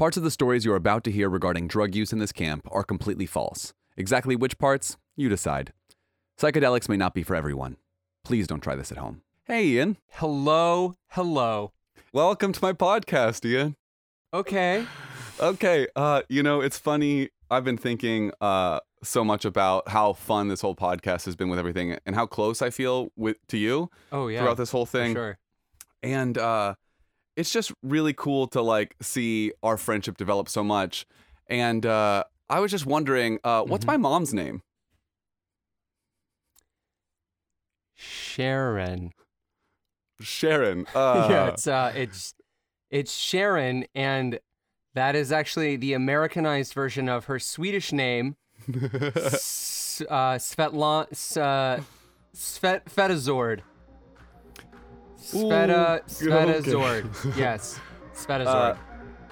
Parts of the stories you're about to hear regarding drug use in this camp are completely false. Exactly which parts, you decide. Psychedelics may not be for everyone. Please don't try this at home. Hey, Ian. Hello, hello. Welcome to my podcast, Ian. Okay. Okay, uh, you know, it's funny. I've been thinking uh, so much about how fun this whole podcast has been with everything and how close I feel with to you Oh yeah. throughout this whole for thing. sure. and uh it's just really cool to like see our friendship develop so much and uh i was just wondering uh what's Mhm. my mom's name Sharon. sharon uh yeah, it's uh, it's it's Sharon, and that is actually the Americanized version of her Swedish name, S- uh, Svetlana S- uh, Svet Fetazord. Sveta Ooh, Svetazord. Yes, Svetazord. uh,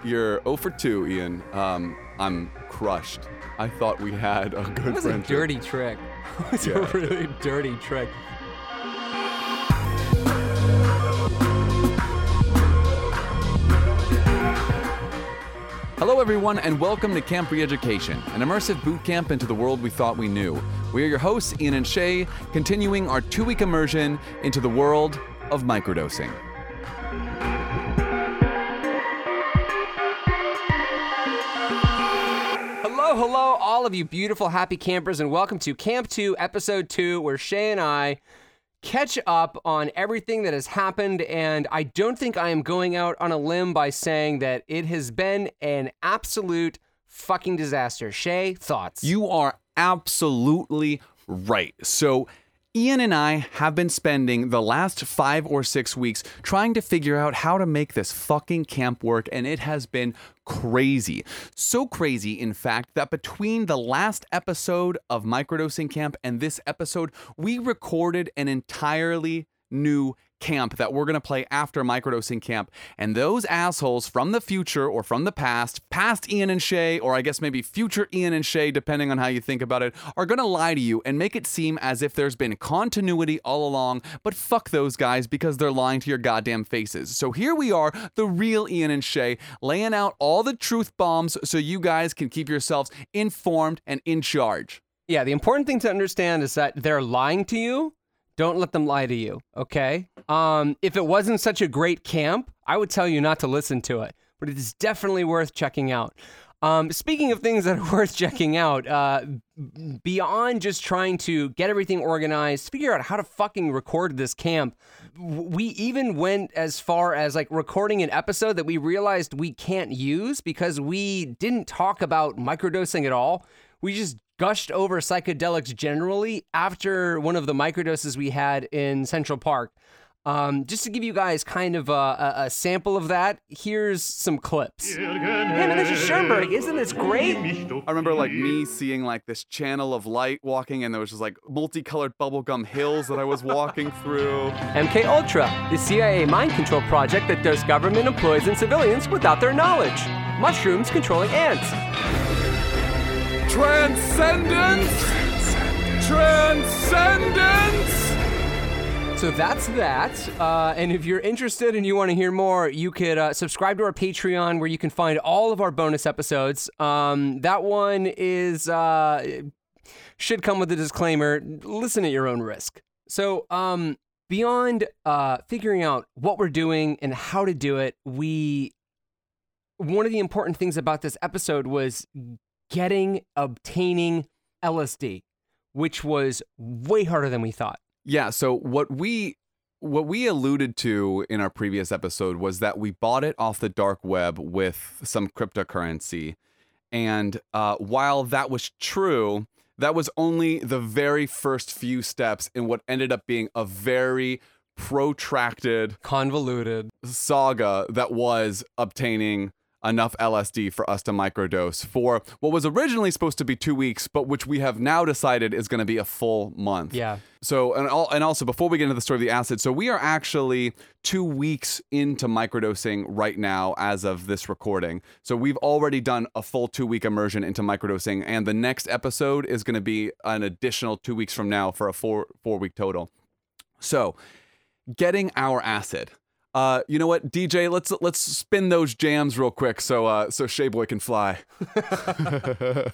you're 0 for 2 ian um i'm crushed i thought we had a good that good was a dirty trick. It was Yeah. a really dirty trick. Hello, everyone, and welcome to Camp Reeducation, an immersive boot camp into the world we thought we knew. We are your hosts, Ian and Shay, continuing our two week immersion into the world of microdosing. Hello, hello, all of you beautiful, happy campers, and welcome to Camp 2, Episode 2, where Shay and I catch up on everything that has happened. And I don't think I am going out on a limb by saying that it has been an absolute fucking disaster. Shay, thoughts? You are absolutely right. So, Ian and I have been spending the last five or six weeks trying to figure out how to make this fucking camp work, and it has been crazy. So crazy, in fact, that between the last episode of Microdosing Camp and this episode, we recorded an entirely new camp that we're going to play after microdosing camp. And those assholes from the future or from the past past ian and shay or i guess maybe future ian and shay depending on how you think about it are going to lie to you and make it seem as if there's been continuity all along. But fuck those guys because they're lying to your goddamn faces. So here we are the real ian and shay laying out all the truth bombs so you guys can keep yourselves informed and in charge. Yeah, the important thing to understand is that they're lying to you. Don't let them lie to you, okay? Um, if it wasn't such a great camp, I would tell you not to listen to it, but it is definitely worth checking out. Um, speaking of things that are worth checking out, uh, beyond just trying to get everything organized, figure out how to fucking record this camp, we even went as far as like recording an episode that we realized we can't use because we didn't talk about microdosing at all. We just gushed over psychedelics generally after one of the microdoses we had in Central Park. Um, just to give you guys kind of a, a, a sample of that, here's some clips. Hey man, this is Schoenberg. Isn't this great? I remember like me seeing like this channel of light walking, and there was just like multicolored bubblegum hills that I was walking through. MK Ultra, the CIA mind control project that does government employees and civilians without their knowledge. Mushrooms controlling ants. Transcendence! Transcendence! So that's that. Uh, and if you're interested and you want to hear more, you could uh, subscribe to our Patreon where you can find all of our bonus episodes. Um, that one is uh, should come with a disclaimer. Listen at your own risk. So um, beyond uh, figuring out what we're doing and how to do it, we one of the important things about this episode was getting obtaining LSD, which was way harder than we thought. Yeah, so what we what we alluded to in our previous episode was that we bought it off the dark web with some cryptocurrency. And uh, while that was true, that was only the very first few steps in what ended up being a very protracted Convoluted. saga that was obtaining enough LSD for us to microdose for what was originally supposed to be two weeks, but which we have now decided is going to be a full month. Yeah. So and all, and also before we get into the story of the acid, so we are actually two weeks into microdosing right now as of this recording. So we've already done a full two week immersion into microdosing, and the next episode is going to be an additional two weeks from now for a four four week total. So getting our acid. Uh, you know what, DJ? Let's let's spin those jams real quick so uh, so Shay Boy can fly.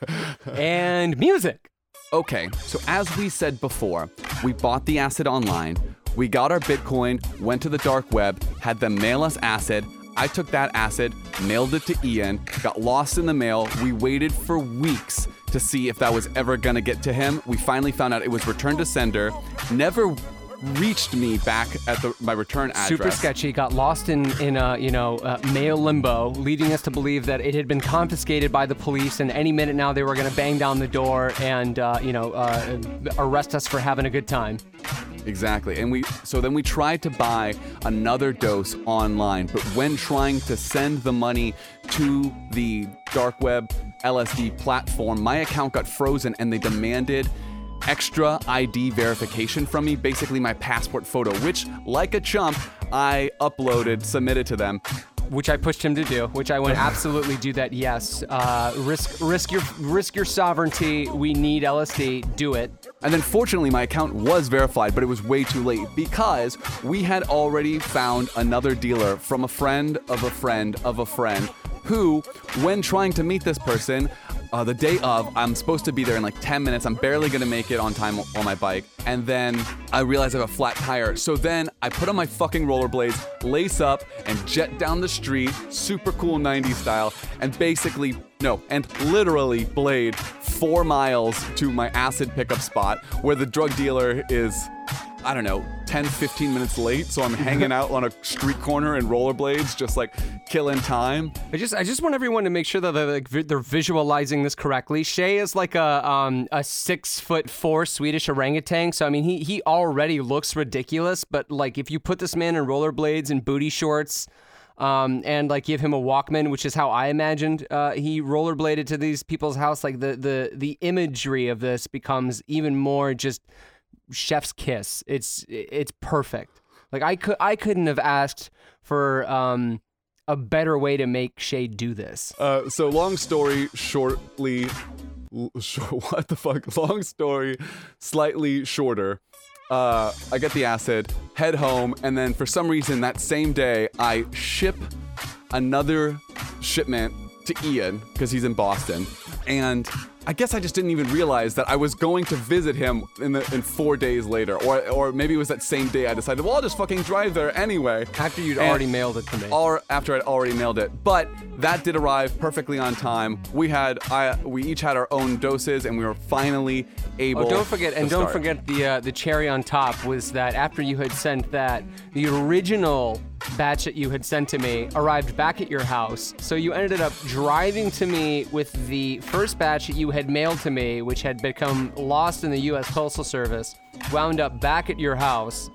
and music. Okay, so as we said before, we bought the acid online. We got our Bitcoin, went to the dark web, had them mail us acid. I took that acid, mailed it to Ian, got lost in the mail. We waited for weeks to see if that was ever gonna get to him. We finally found out it was returned to sender. Never reached me back at the, my return address. Super sketchy. Got lost in in a you know uh, mail limbo, leading us to believe that it had been confiscated by the police, and any minute now they were going to bang down the door and uh, you know uh, arrest us for having a good time. Exactly. And we so then we tried to buy another dose online, but when trying to send the money to the dark web LSD platform, my account got frozen and they demanded extra ID verification from me, basically my passport photo, which like a chump, I uploaded, submitted to them. which I pushed him to do, which I went absolutely do that. Yes, uh, risk risk your risk your sovereignty. We need LSD. Do it. And then fortunately, my account was verified, but it was way too late because we had already found another dealer from a friend of a friend of a friend who, when trying to meet this person, uh, the day of, I'm supposed to be there in like 10 minutes. I'm barely gonna make it on time on my bike. And then I realize I have a flat tire. So then I put on my fucking rollerblades, lace up, and jet down the street, super cool 90s style, and basically, no, and literally blade four miles to my acid pickup spot where the drug dealer is. I don't know, 10, 15 minutes late, so I'm hanging out on a street corner in rollerblades, just like killing time. I just I just want everyone to make sure that they're, like, vi- they're visualizing this correctly. Shay is like a um a six foot four Swedish orangutan, so I mean he he already looks ridiculous. But like if you put this man in rollerblades and booty shorts. Um, and like give him a Walkman, which is how I imagined uh, he rollerbladed to these people's house. Like the the the imagery of this becomes even more just chef's kiss. It's it's perfect. Like I could I couldn't have asked for um a better way to make Shay do this. Uh, so long story shortly, short, what the fuck? Long story, slightly shorter. Uh, I get the acid, head home, and then for some reason that same day I ship another shipment to Ian because he's in Boston, and I guess I just didn't even realize that I was going to visit him in the in four days later, or or maybe it was that same day I decided, well, I'll just fucking drive there anyway. After you'd And- already mailed it to me. or after I'd already mailed it. But that did arrive perfectly on time. We had I we each had our own doses, and we were finally able. Oh, don't forget, and don't start. forget the uh, the cherry on top was that after you had sent that, the original batch that you had sent to me arrived back at your house. So you ended up driving to me with the first batch that you had mailed to me, which had become lost in the U.S. Postal Service, wound up back at your house.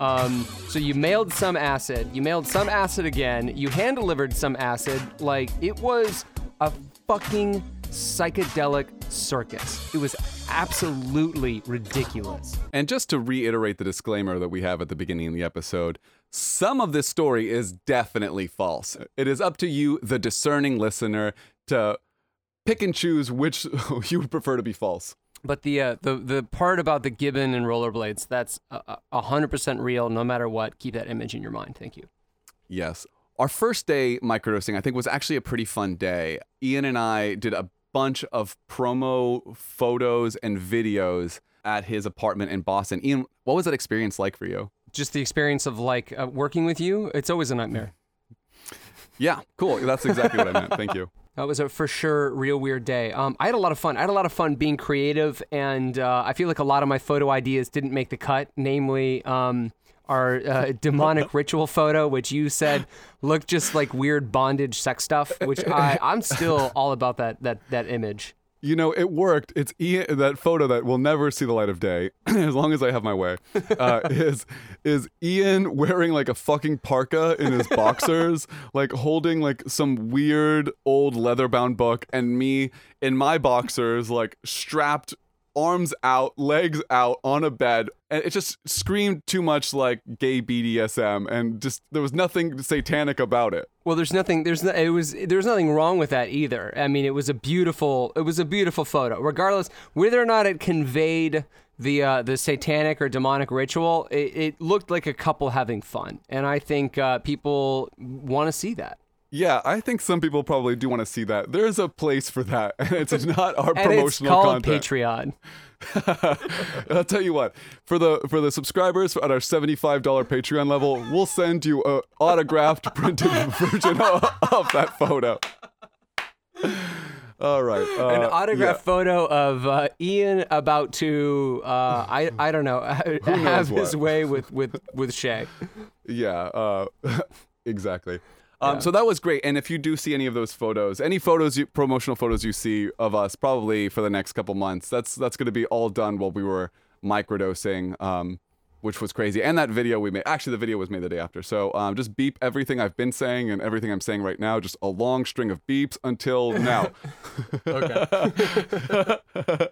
Um, so you mailed some acid, you mailed some acid again, you hand delivered some acid. Like it was a fucking psychedelic circus. It was absolutely ridiculous. And just to reiterate the disclaimer that we have at the beginning of the episode, some of this story is definitely false. It is up to you, the discerning listener, to pick and choose which you would prefer to be false. But the uh, the the part about the gibbon and rollerblades, that's a- a hundred percent real. No matter what, keep that image in your mind. Thank you. Yes. Our first day microdosing, I think, was actually a pretty fun day. Ian and I did a bunch of promo photos and videos at his apartment in Boston. Ian, what was that experience like for you? Just the experience of like uh, working with you, it's always a nightmare. Yeah, cool. That's exactly what I meant. Thank you. That was a for sure real weird day. Um, I had a lot of fun. I had a lot of fun being creative, and uh, I feel like a lot of my photo ideas didn't make the cut. Namely, um, our uh, demonic ritual photo, which you said looked just like weird bondage sex stuff. Which I, I'm still all about that that that image. You know, it worked. It's Ian, that photo that will never see the light of day, as long as I have my way. Uh, is is Ian wearing like a fucking parka in his boxers, like holding like some weird old leather bound book, and me in my boxers, like strapped, arms out, legs out on a bed, and it just screamed too much like gay BDSM, and just there was nothing satanic about it. Well, there's nothing. There's no, it was. There's nothing wrong with that either. I mean, it was a beautiful. It was a beautiful photo, regardless whether or not it conveyed the uh, the satanic or demonic ritual, it, it looked like a couple having fun, and I think uh, people want to see that. Yeah, I think some people probably do want to see that. There's a place for that, and it's not our And promotional it's called content. Patreon. I'll tell you what. For the for the subscribers at our seventy-five dollar Patreon level, we'll send you a autographed printed version of, of that photo. All right. Uh, An autograph yeah. photo of uh, Ian about to uh, I I don't know have his what. way with with with Shay. Yeah, uh, exactly. Um, So that was great. And if you do see any of those photos, any photos, you, promotional photos you see of us, probably for the next couple months, that's that's going to be all done while we were microdosing, um, which was crazy. And that video we made, actually, the video was made the day after. So um, just beep everything I've been saying and everything I'm saying right now, just a long string of beeps until now. Okay.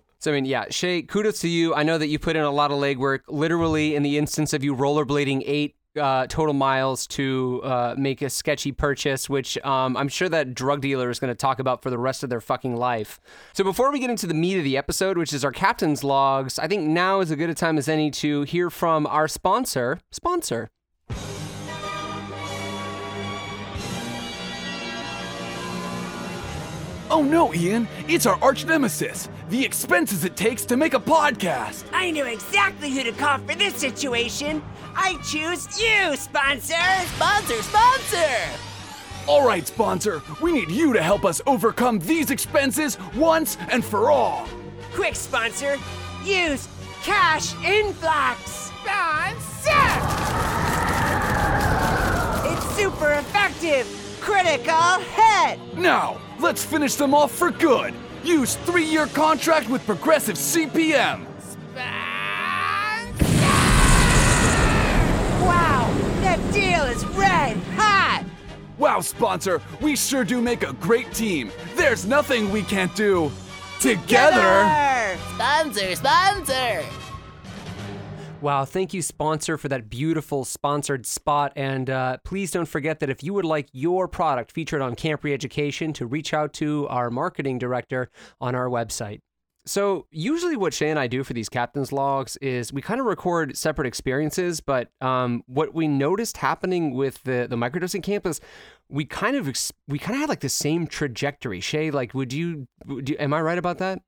So I mean, yeah, Shay, kudos to you. I know that you put in a lot of legwork. Literally, in the instance of you rollerblading eight uh, total miles to uh, make a sketchy purchase, which um, I'm sure that drug dealer is going to talk about for the rest of their fucking life. So before we get into the meat of the episode, which is our captain's logs, I think now is as good a time as any to hear from our sponsor. Sponsor. Oh no, Ian! It's our arch nemesis. The expenses it takes to make a podcast. I know exactly who to call for this situation. I choose you, sponsor! Sponsor, sponsor! All right, sponsor, we need you to help us overcome these expenses once and for all. Quick, sponsor! Use Cash Influx! Sponsor! It's super effective! Critical hit! Now, let's finish them off for good. Use three-year contract with Progressive CPM. Wow, that deal is red hot! Wow, sponsor, we sure do make a great team. There's nothing we can't do together. Sponsor, sponsor! Wow, thank you, sponsor, for that beautiful sponsored spot. And uh, please don't forget that if you would like your product featured on Camp Reeducation, to reach out to our marketing director on our website. So, usually, what Shay and I do for these captain's logs is we kind of record separate experiences, but um, what we noticed happening with the the microdosing camp is we kind of ex- we kind of had like the same trajectory. Shay, like, would you, would you am I right about that?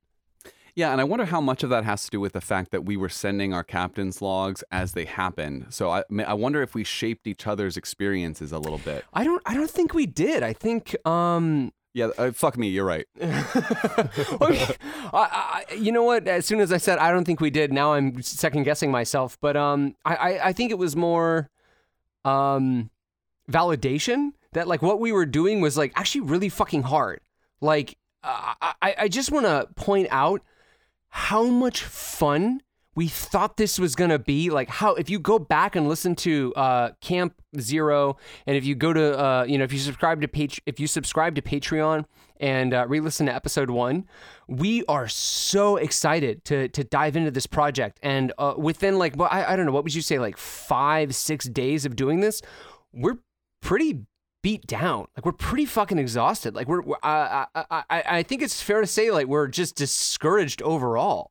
Yeah, and I wonder how much of that has to do with the fact that we were sending our captain's logs as they happened. So I, I wonder if we shaped each other's experiences a little bit. I don't I don't think we did. I think um, Yeah, uh, fuck me, you're right. I, I, you know what? As soon as I said I don't think we did, now I'm second guessing myself. But um, I, I, I think it was more um, validation that like what we were doing was like actually really fucking hard. Like uh, I, I just want to point out how much fun we thought this was gonna be. Like how if you go back and listen to uh, Camp Zero, and if you go to uh, you know if you subscribe to page if you subscribe to Patreon and uh, re-listen to episode one, we are so excited to to dive into this project. And uh, within like well, I, I don't know what would you say like five six days of doing this, we're pretty beat down. Like we're pretty fucking exhausted. Like we're, we're I, I, I, I think it's fair to say like we're just discouraged overall.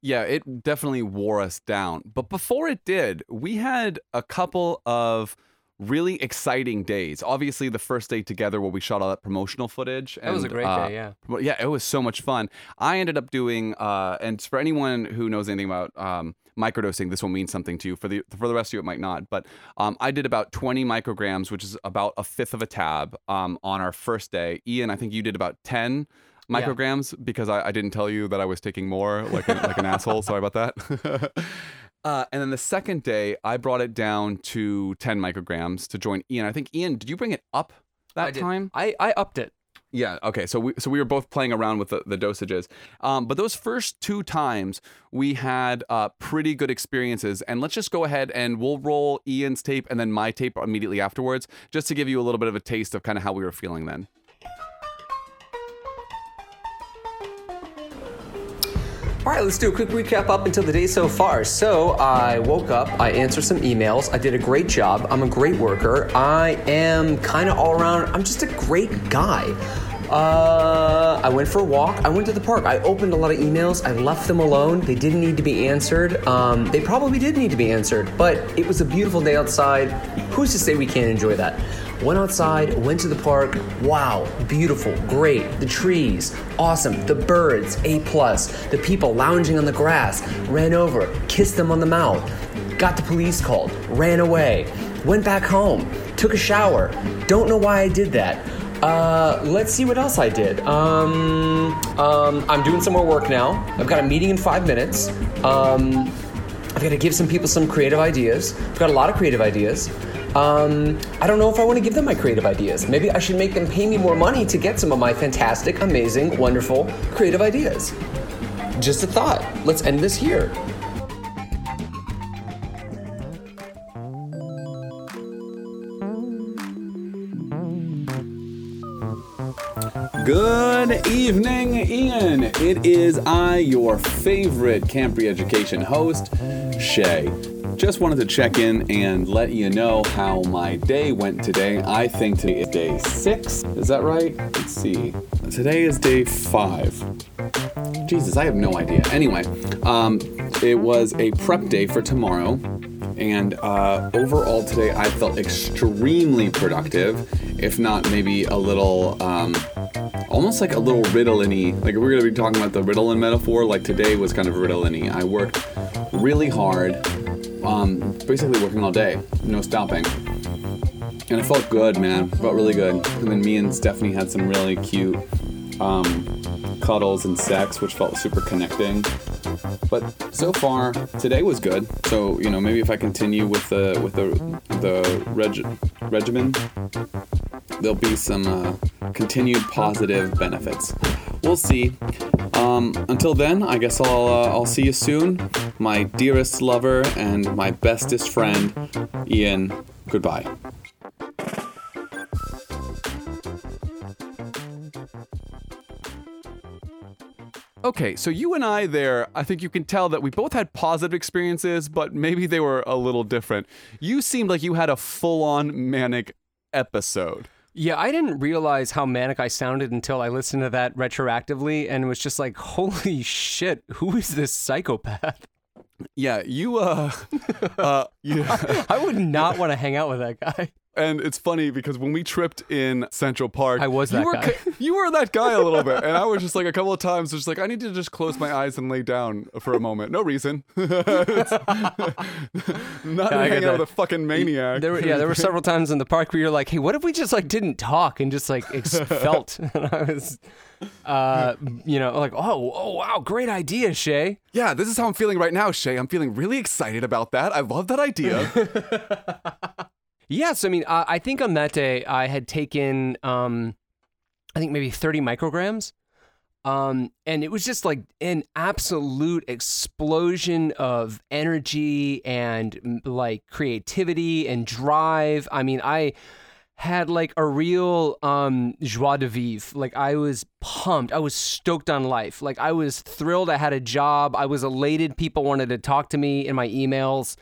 Yeah, it definitely wore us down. But before it did, we had a couple of really exciting days. Obviously, the first day together where we shot all that promotional footage. That was a great uh, day, yeah. Yeah, it was so much fun. I ended up doing, uh, and for anyone who knows anything about um, microdosing, this will mean something to you. For the for the rest of you, it might not. But um, I did about 20 micrograms, which is about a fifth of a tab, um, on our first day. Ian, I think you did about 10 Yeah. micrograms because I, I didn't tell you that I was taking more, like an, like an asshole. Sorry about that. Uh, and then the second day, I brought it down to 10 micrograms to join Ian. I think Ian, did you bring it up that I time? I, I upped it. Yeah. Okay. So we so we were both playing around with the, the dosages, um, but those first two times we had uh, pretty good experiences. And let's just go ahead and we'll roll Ian's tape and then my tape immediately afterwards, just to give you a little bit of a taste of kind of how we were feeling then. All right, let's do a quick recap up until the day so far. So I woke up, I answered some emails, I did a great job. I'm a great worker. I am kind of all around. I'm just a great guy. Uh, I went for a walk. I went to the park. I opened a lot of emails. I left them alone. They didn't need to be answered. Um, they probably did need to be answered, but it was a beautiful day outside. Who's to say we can't enjoy that? Went outside, went to the park. Wow, beautiful, great. The trees, awesome. The birds, A plus. The people lounging on the grass. Ran over, kissed them on the mouth. Got the police called, ran away. Went back home, took a shower. Don't know why I did that. Uh, let's see what else I did. Um, um, I'm doing some more work now. I've got a meeting in five minutes. Um, I've got to give some people some creative ideas. I've got a lot of creative ideas. Um, I don't know if I want to give them my creative ideas. Maybe I should make them pay me more money to get some of my fantastic, amazing, wonderful creative ideas. Just a thought. Let's end this here. Good evening, Ian. It is I, your favorite Camp Education host, Shay. Just wanted to check in and let you know how my day went today. I think today is day six. Is that right? Let's see. Today is day five. Jesus, I have no idea. Anyway, um, it was a prep day for tomorrow. And uh, overall today, I felt extremely productive, if not maybe a little, um, almost like a little Ritalin-y. Like we're gonna be talking about the Ritalin metaphor, like today was kind of Ritalin-y. I worked really hard, um, basically working all day, no stopping. And it felt good, man. Felt really good. And then me and Stephanie had some really cute um, cuddles and sex, which felt super connecting. But so far, today was good. So you know, maybe if I continue with the with the the reg- regimen, there'll be some uh, continued positive benefits. We'll see. Um, until then, I guess I'll uh, I'll see you soon, my dearest lover and my bestest friend, Ian. Goodbye. Okay, so you and I there, I think you can tell that we both had positive experiences, but maybe they were a little different. You seemed like you had a full on manic episode. Yeah, I didn't realize how manic I sounded until I listened to that retroactively and was just like, holy shit, who is this psychopath? Yeah, you, uh, uh, yeah. I would not want to hang out with that guy. And it's funny because when we tripped in Central Park, I was you that were, guy. You were that guy a little bit, and I was just like a couple of times, just like I need to just close my eyes and lay down for a moment. No reason. Not I hanging out with a fucking maniac. There were, yeah, there were several times in the park where you're like, hey, what if we just like didn't talk and just like ex- felt? And I was, uh, you know, like, oh, oh, wow, great idea, Shay. yeah, this is how I'm feeling right now, Shay. I'm feeling really excited about that. I love that idea. Yes, I mean, I, I think on that day I had taken, um, I think maybe 30 micrograms. Um, and it was just like an absolute explosion of energy and like creativity and drive. I mean, I had like a real um joie de vivre. Like I was pumped. I was stoked on life. Like I was thrilled I had a job. I was elated people wanted to talk to me in my emails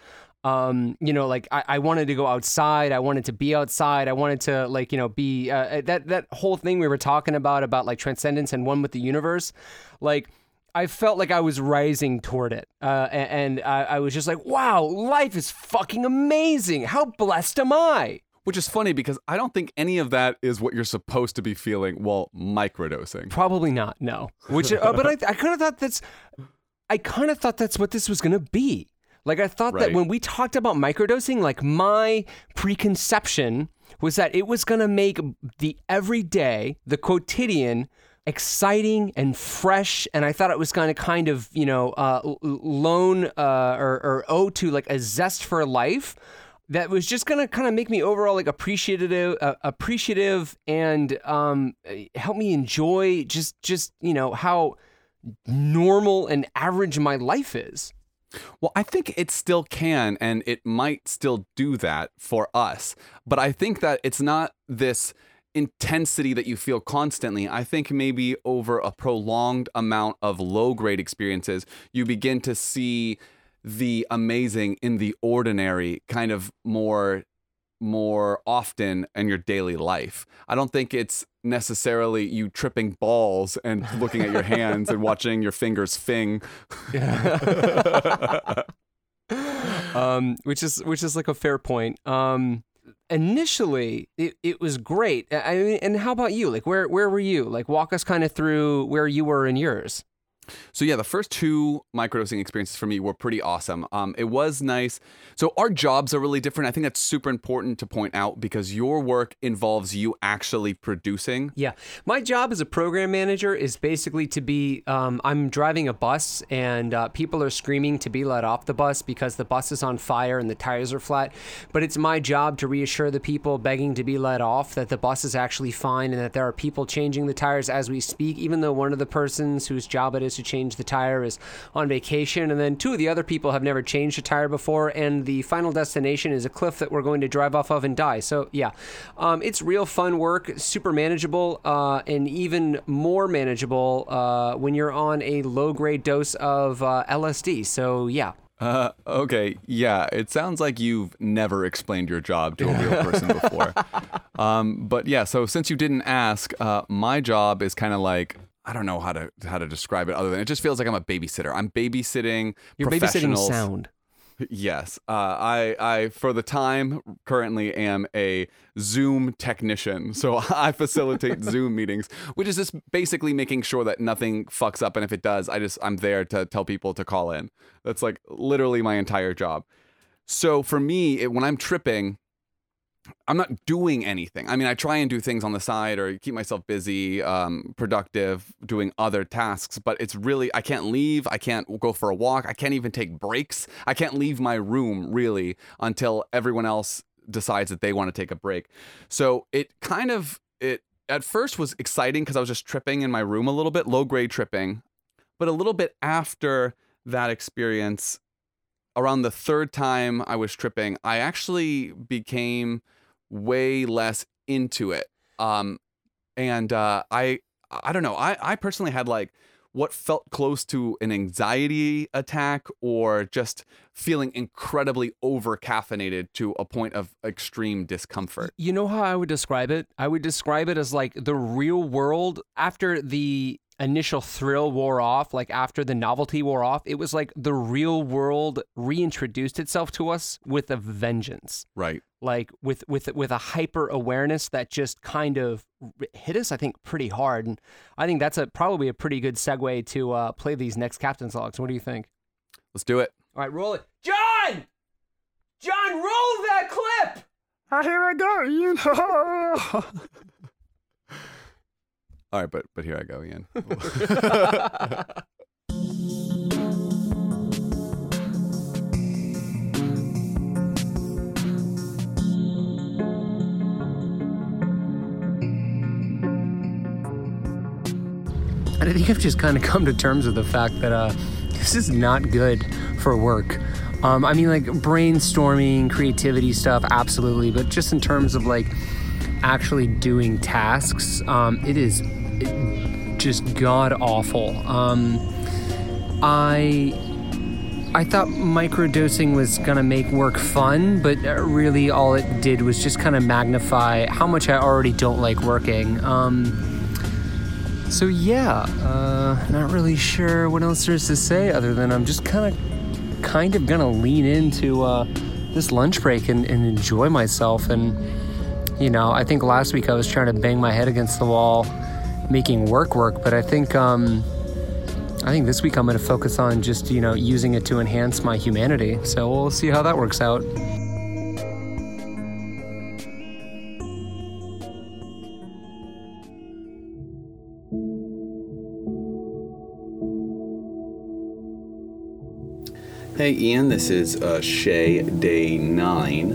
um you know like I, I wanted to go outside. I wanted to be outside. I wanted to like you know be uh, that that whole thing we were talking about about like transcendence and one with the universe like i felt like i was rising toward it. Uh a- and, I, I was just like wow life is fucking amazing. How blessed am i? Which is funny because I don't think any of that is what you're supposed to be feeling while microdosing. probably not no. Which uh, but i, I kind of thought that's i kind of thought that's what this was gonna be like I thought that when we talked about microdosing, like my preconception was that it was going to make the everyday, the quotidian, exciting and fresh. And I thought it was going to kind of, you know, uh, loan uh, or, or owe to like a zest for life that was just going to kind of make me overall like appreciative, uh, appreciative and um, help me enjoy just, just, you know, how normal and average my life is. Well, I think it still can and it might still do that for us. But I think that it's not this intensity that you feel constantly. I think maybe over a prolonged amount of low grade experiences, you begin to see the amazing in the ordinary kind of more more often in your daily life. I don't think it's necessarily you tripping balls and looking at your hands and watching your fingers fing. um, which is which is like a fair point. Um, initially, it, it was great. I mean, and how about you? Like, where where were you? Like, walk us kind of through where you were in yours. So yeah, the first two microdosing experiences for me were pretty awesome. Um, it was nice. So our jobs are really different. I think that's super important to point out because your work involves you actually producing. Yeah, my job as a program manager is basically to be. Um, I'm driving a bus and uh, people are screaming to be let off the bus because the bus is on fire and the tires are flat. But it's my job to reassure the people begging to be let off that the bus is actually fine and that there are people changing the tires as we speak. Even though one of the persons whose job it is to change the tire is on vacation, and then two of the other people have never changed a tire before, and the final destination is a cliff that we're going to drive off of and die. So yeah, um, it's real fun work, super manageable, uh, and even more manageable uh, when you're on a low grade dose of uh, LSD. So yeah. Uh, okay, yeah, it sounds like you've never explained your job to a real person before. um, but yeah, so since you didn't ask, uh, my job is kind of like I don't know how to how to describe it other than it just feels like I'm a babysitter. I'm babysitting You're babysitting sound. Yes, uh, I I for the time currently am a Zoom technician, so I facilitate Zoom meetings, which is just basically making sure that nothing fucks up, and if it does, I just I'm there to tell people to call in. That's like literally my entire job. So for me, it, when I'm tripping, I'm not doing anything. I mean, I try and do things on the side or keep myself busy, um, productive, doing other tasks, but it's really, I can't leave. I can't go for a walk. I can't even take breaks. I can't leave my room really until everyone else decides that they want to take a break. So it kind of, it at first was exciting because I was just tripping in my room a little bit, low grade tripping. But a little bit after that experience, around the third time I was tripping, I actually became way less into it. Um, and uh, I I don't know. I I personally had like what felt close to an anxiety attack or just feeling incredibly over caffeinated to a point of extreme discomfort. You know how I would describe it? I would describe it as like the real world after the initial thrill wore off, like after the novelty wore off, it was like the real world reintroduced itself to us with a vengeance. Right. Like with with with a hyper awareness that just kind of hit us, I think, pretty hard. And I think that's a probably a pretty good segue to uh, play these next captain's logs. What do you think? Let's do it. All right, roll it, John. John, roll that clip. Ah, here I go, Ian. All right, but but here I go, Ian. And I think I've just kind of come to terms with the fact that uh, this is not good for work. Um, I mean, like brainstorming, creativity stuff, absolutely. But just in terms of like actually doing tasks, um, it is just god awful. Um, I I thought microdosing was gonna make work fun, but really all it did was just kind of magnify how much I already don't like working. Um, so yeah, uh, not really sure what else there's to say other than I'm just kind of, kind of gonna lean into uh, this lunch break and, and enjoy myself. And you know, I think last week I was trying to bang my head against the wall, making work work, but I think um, I think this week I'm gonna focus on just you know using it to enhance my humanity. So we'll see how that works out. Hey Ian, this is uh, Shay, day nine.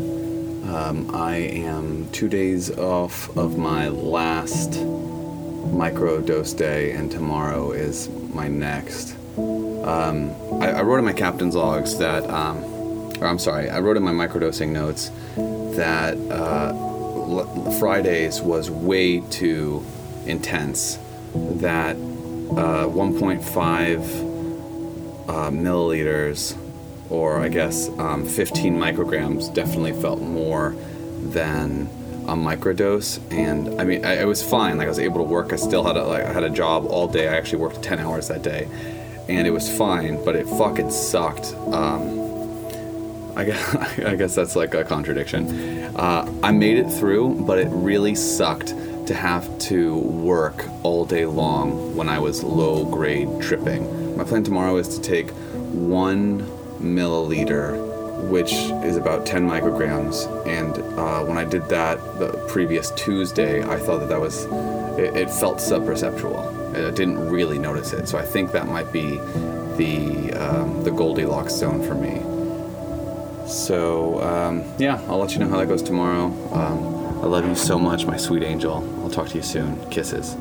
Um, I am two days off of my last micro dose day, and tomorrow is my next. Um, I, I wrote in my captain's logs that, um, or I'm sorry, I wrote in my microdosing notes that uh, l- Fridays was way too intense. That uh, 1.5 uh, milliliters, or I guess um, 15 micrograms, definitely felt more than a microdose. And I mean, I, it was fine. Like I was able to work. I still had a, like, I had a job all day. I actually worked 10 hours that day, and it was fine. But it fucking sucked. Um, I guess, I guess that's like a contradiction. Uh, I made it through, but it really sucked to have to work all day long when I was low grade tripping. My plan tomorrow is to take one milliliter, which is about 10 micrograms. And uh, when I did that the previous Tuesday, I thought that that was, it, it felt subperceptual. I didn't really notice it. So I think that might be the, um, the Goldilocks zone for me. So, um, yeah, I'll let you know how that goes tomorrow. Um, I love you so much, my sweet angel. I'll talk to you soon. Kisses.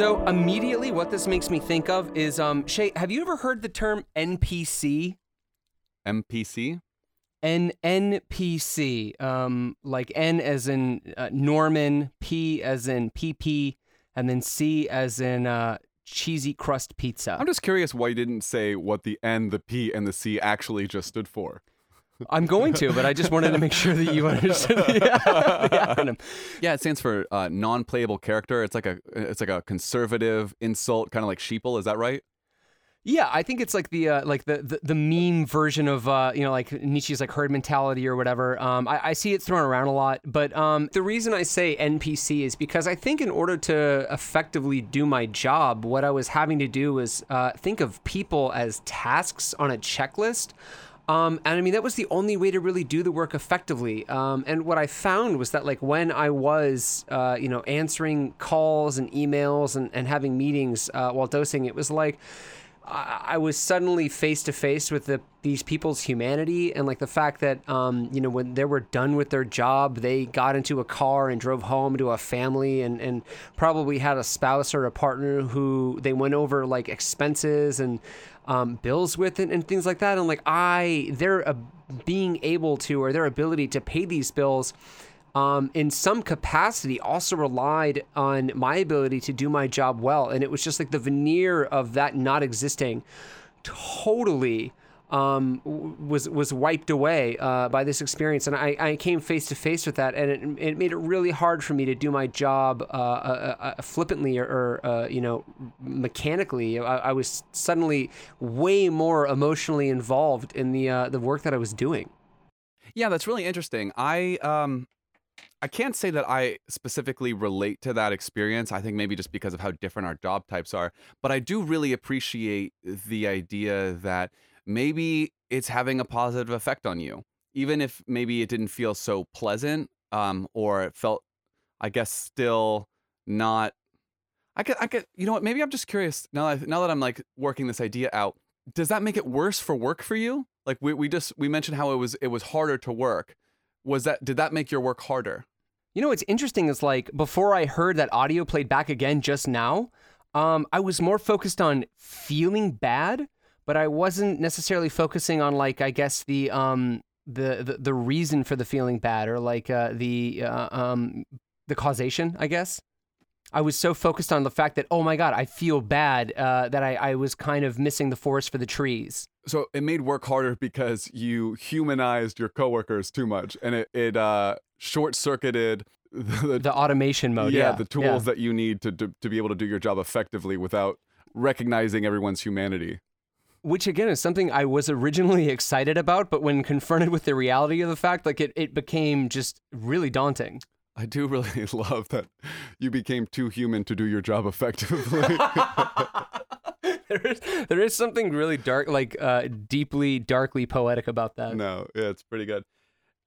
So immediately, what this makes me think of is, um, Shay, have you ever heard the term NPC? MPC? N NPC, um, like N as in uh, Norman, P as in PP, and then C as in uh, cheesy crust pizza. I'm just curious why you didn't say what the N, the P, and the C actually just stood for. I'm going to, but I just wanted to make sure that you understood the, the acronym. Yeah, it stands for uh, non-playable character. It's like a it's like a conservative insult, kind of like sheeple. Is that right? Yeah, I think it's like the uh, like the, the the meme version of uh, you know like Nietzsche's like herd mentality or whatever. Um, I, I see it thrown around a lot, but um, the reason I say NPC is because I think in order to effectively do my job, what I was having to do was uh, think of people as tasks on a checklist. Um, and I mean, that was the only way to really do the work effectively. Um, and what I found was that, like, when I was, uh, you know, answering calls and emails and, and having meetings uh, while dosing, it was like I, was suddenly face to face with the, these people's humanity and, like, the fact that, um, you know, when they were done with their job, they got into a car and drove home to a family and, and probably had a spouse or a partner who they went over, like, expenses and, um, bills with it and things like that. And like I, their uh, being able to or their ability to pay these bills um, in some capacity also relied on my ability to do my job well. And it was just like the veneer of that not existing totally um, was was wiped away uh, by this experience, and I, I came face to face with that, and it, it made it really hard for me to do my job uh, uh, uh flippantly or, or uh, you know mechanically. I, I, was suddenly way more emotionally involved in the uh, the work that I was doing. Yeah, that's really interesting. I um. I can't say that I specifically relate to that experience. I think maybe just because of how different our job types are. But I do really appreciate the idea that maybe it's having a positive effect on you, even if maybe it didn't feel so pleasant, um, or it felt, I guess, still not. I could, I could, you know what? Maybe I'm just curious now. That, now that I'm like working this idea out, does that make it worse for work for you? Like we, we just we mentioned how it was it was harder to work. Was that did that make your work harder? You know what's interesting is like before I heard that audio played back again just now, um, I was more focused on feeling bad but I wasn't necessarily focusing on like I guess the um the the, the reason for the feeling bad or like uh, the uh, um the causation I guess. I was so focused on the fact that oh my god I feel bad uh, that I, I was kind of missing the forest for the trees. So it made work harder because you humanized your coworkers too much, and it it uh, short circuited the, the, automation mode. Yeah, yeah. the tools yeah. that you need to, to to be able to do your job effectively without recognizing everyone's humanity which again is something I was originally excited about, but when confronted with the reality of the fact, like it, it became just really daunting. I do really love that you became too human to do your job effectively. there is there is something really dark, like uh, deeply, darkly poetic about that. No, yeah, it's pretty good.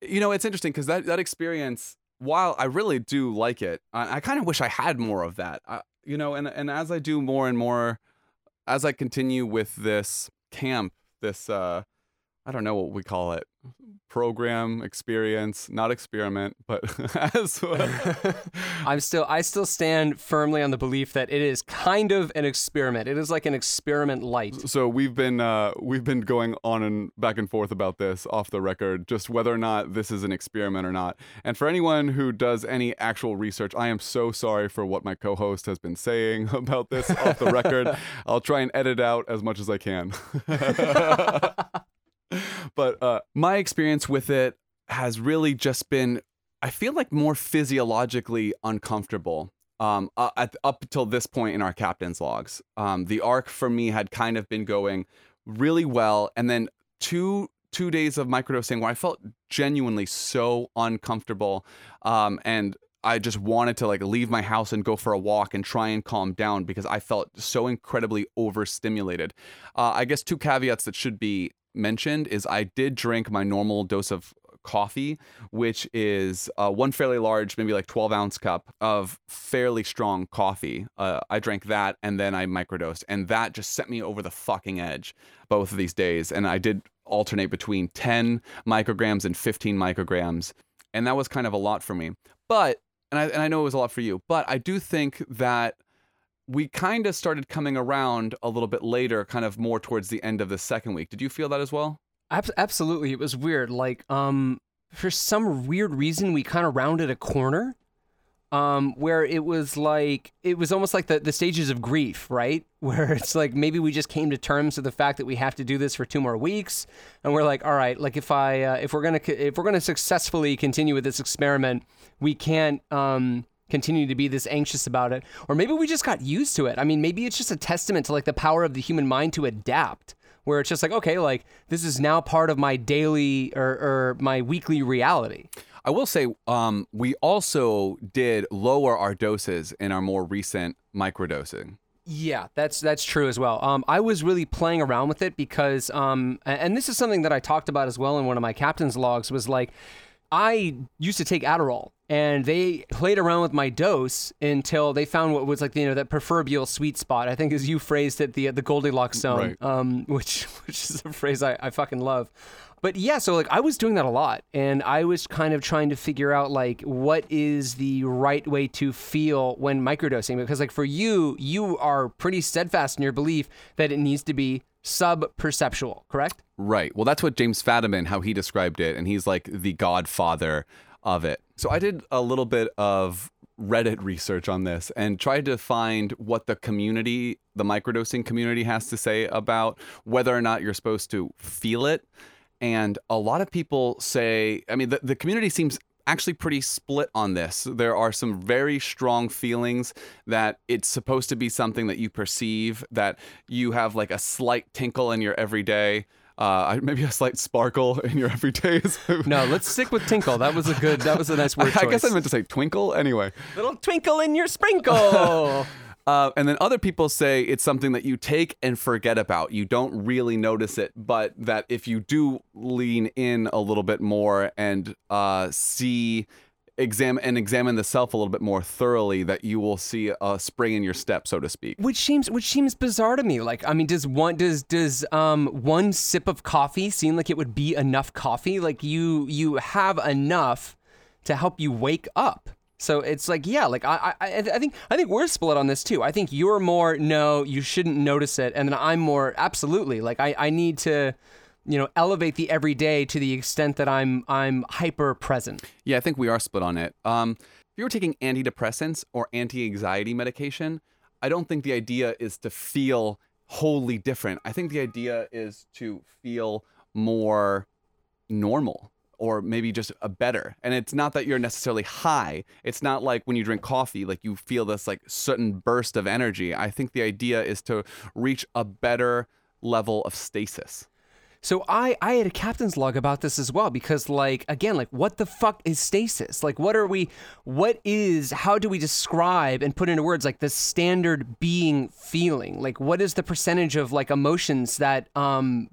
You know, it's interesting because that that experience, while I really do like it, I, I kind of wish I had more of that. Uh, you know, and and as I do more and more as I continue with this camp, this uh, I don't know what we call it, program, experience, not experiment, but as well. I'm still I still stand firmly on the belief that it is kind of an experiment. It is like an experiment light. So we've been uh, we've been going on and back and forth about this off the record, just whether or not this is an experiment or not. And for anyone who does any actual research, I am so sorry for what my co-host has been saying about this off the record. I'll try and edit out as much as I can. But uh, my experience with it has really just been, I feel like more physiologically uncomfortable. Um, uh, at, up until this point in our captain's logs, um, the arc for me had kind of been going really well, and then two two days of microdosing where I felt genuinely so uncomfortable, um, and I just wanted to like leave my house and go for a walk and try and calm down because I felt so incredibly overstimulated. Uh, I guess two caveats that should be mentioned is I did drink my normal dose of coffee, which is uh, one fairly large, maybe like 12 ounce cup of fairly strong coffee. Uh, I drank that and then I microdosed, and that just sent me over the fucking edge both of these days. And I did alternate between 10 micrograms and 15 micrograms. And that was kind of a lot for me. But, and I, and I know it was a lot for you, but I do think that we kind of started coming around a little bit later, kind of more towards the end of the second week. Did you feel that as well? Ab- absolutely, it was weird. Like, um, for some weird reason, we kind of rounded a corner, um, where it was like it was almost like the the stages of grief, right? Where it's like maybe we just came to terms with the fact that we have to do this for two more weeks, and we're like, all right, like if I uh, if we're gonna if we're gonna successfully continue with this experiment, we can't um continue to be this anxious about it or maybe we just got used to it i mean maybe it's just a testament to like the power of the human mind to adapt where it's just like okay like this is now part of my daily or, or my weekly reality I will say, um, we also did lower our doses in our more recent microdosing. Yeah, that's that's true as well. Um, I was really playing around with it because, um, and this is something that I talked about as well in one of my captain's logs. Was like, I used to take Adderall, and they played around with my dose until they found what was like you know that proverbial sweet spot. I think, as you phrased it, the the Goldilocks zone, Right. um, which which is a phrase I, I fucking love. But yeah, so like I was doing that a lot, and I was kind of trying to figure out like what is the right way to feel when microdosing. Because like for you, you are pretty steadfast in your belief that it needs to be sub perceptual, correct? Right. Well, that's what James Fadiman, how he described it, and he's like the godfather of it. So I did a little bit of Reddit research on this and tried to find what the community, the microdosing community, has to say about whether or not you're supposed to feel it. And a lot of people say, I mean, the, the community seems actually pretty split on this. There are some very strong feelings that it's supposed to be something that you perceive, that you have like a slight tinkle in your everyday. Uh, maybe a slight sparkle in your everyday. No, let's stick with tinkle. That was a good. That was a nice word I choice. guess I meant to say twinkle. Anyway, little twinkle in your sprinkle. Uh, and then other people say it's something that you take and forget about. You don't really notice it, but that if you do lean in a little bit more and uh, see, examine and examine the self a little bit more thoroughly, that you will see a spring in your step, so to speak. which seems which seems bizarre to me. Like, I mean, does one does does um one sip of coffee seem like it would be enough coffee? Like you you have enough to help you wake up. So it's like, yeah, like I, I, I think, I think we're split on this too. I think you're more, no, you shouldn't notice it, and then I'm more, absolutely. Like I, I need to, you know, elevate the everyday to the extent that I'm, I'm hyper present. Yeah, I think we are split on it. Um, if you were taking antidepressants or anti-anxiety medication, I don't think the idea is to feel wholly different. I think the idea is to feel more normal or maybe just a better. And it's not that you're necessarily high. It's not like when you drink coffee, like you feel this like sudden burst of energy. I think the idea is to reach a better level of stasis. So I I had a captain's log about this as well because like again like what the fuck is stasis? Like what are we what is how do we describe and put into words like the standard being feeling? Like what is the percentage of like emotions that um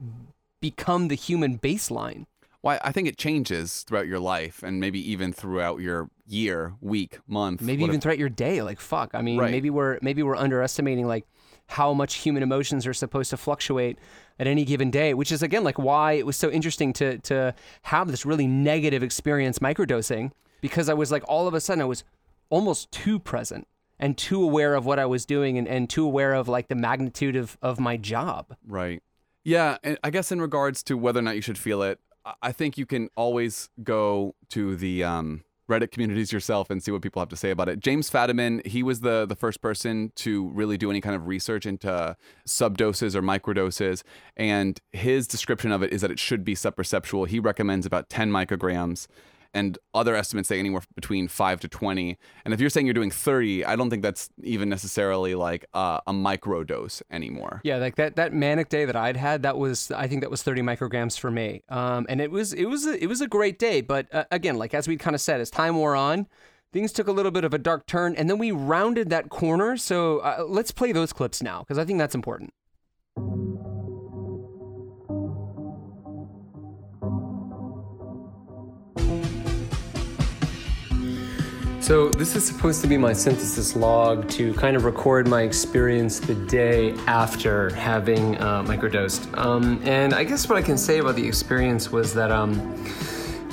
become the human baseline? Well, I think it changes throughout your life and maybe even throughout your year, week, month. Maybe even throughout your day like fuck. I mean Right. maybe we're maybe we're underestimating like how much human emotions are supposed to fluctuate at any given day, which is again like why it was so interesting to to have this really negative experience microdosing because I was like all of a sudden I was almost too present and too aware of what I was doing and, and too aware of like the magnitude of, of my job. Right. Yeah, and I guess in regards to whether or not you should feel it, I- think you can always go to the um, Reddit communities yourself and see what people have to say about it. James Fadiman, he was the the first person to really do any kind of research into subdoses or microdoses, and his description of it is that it should be subperceptual. He recommends about 10 micrograms and other estimates say anywhere between 5 to 20 and if you're saying you're doing 30 i don't think that's even necessarily like uh, a micro dose anymore Yeah, like that that manic day that I'd had, that was I think that was 30 micrograms for me. Um, and it was it was a, it was a great day, but uh, again, like as we kind of said, as time wore on, things took a little bit of a dark turn, and then we rounded that corner. So uh, let's play those clips now because I think that's important. So, this is supposed to be my synthesis log to kind of record my experience the day after having uh, microdosed. Um, and I guess what I can say about the experience was that um,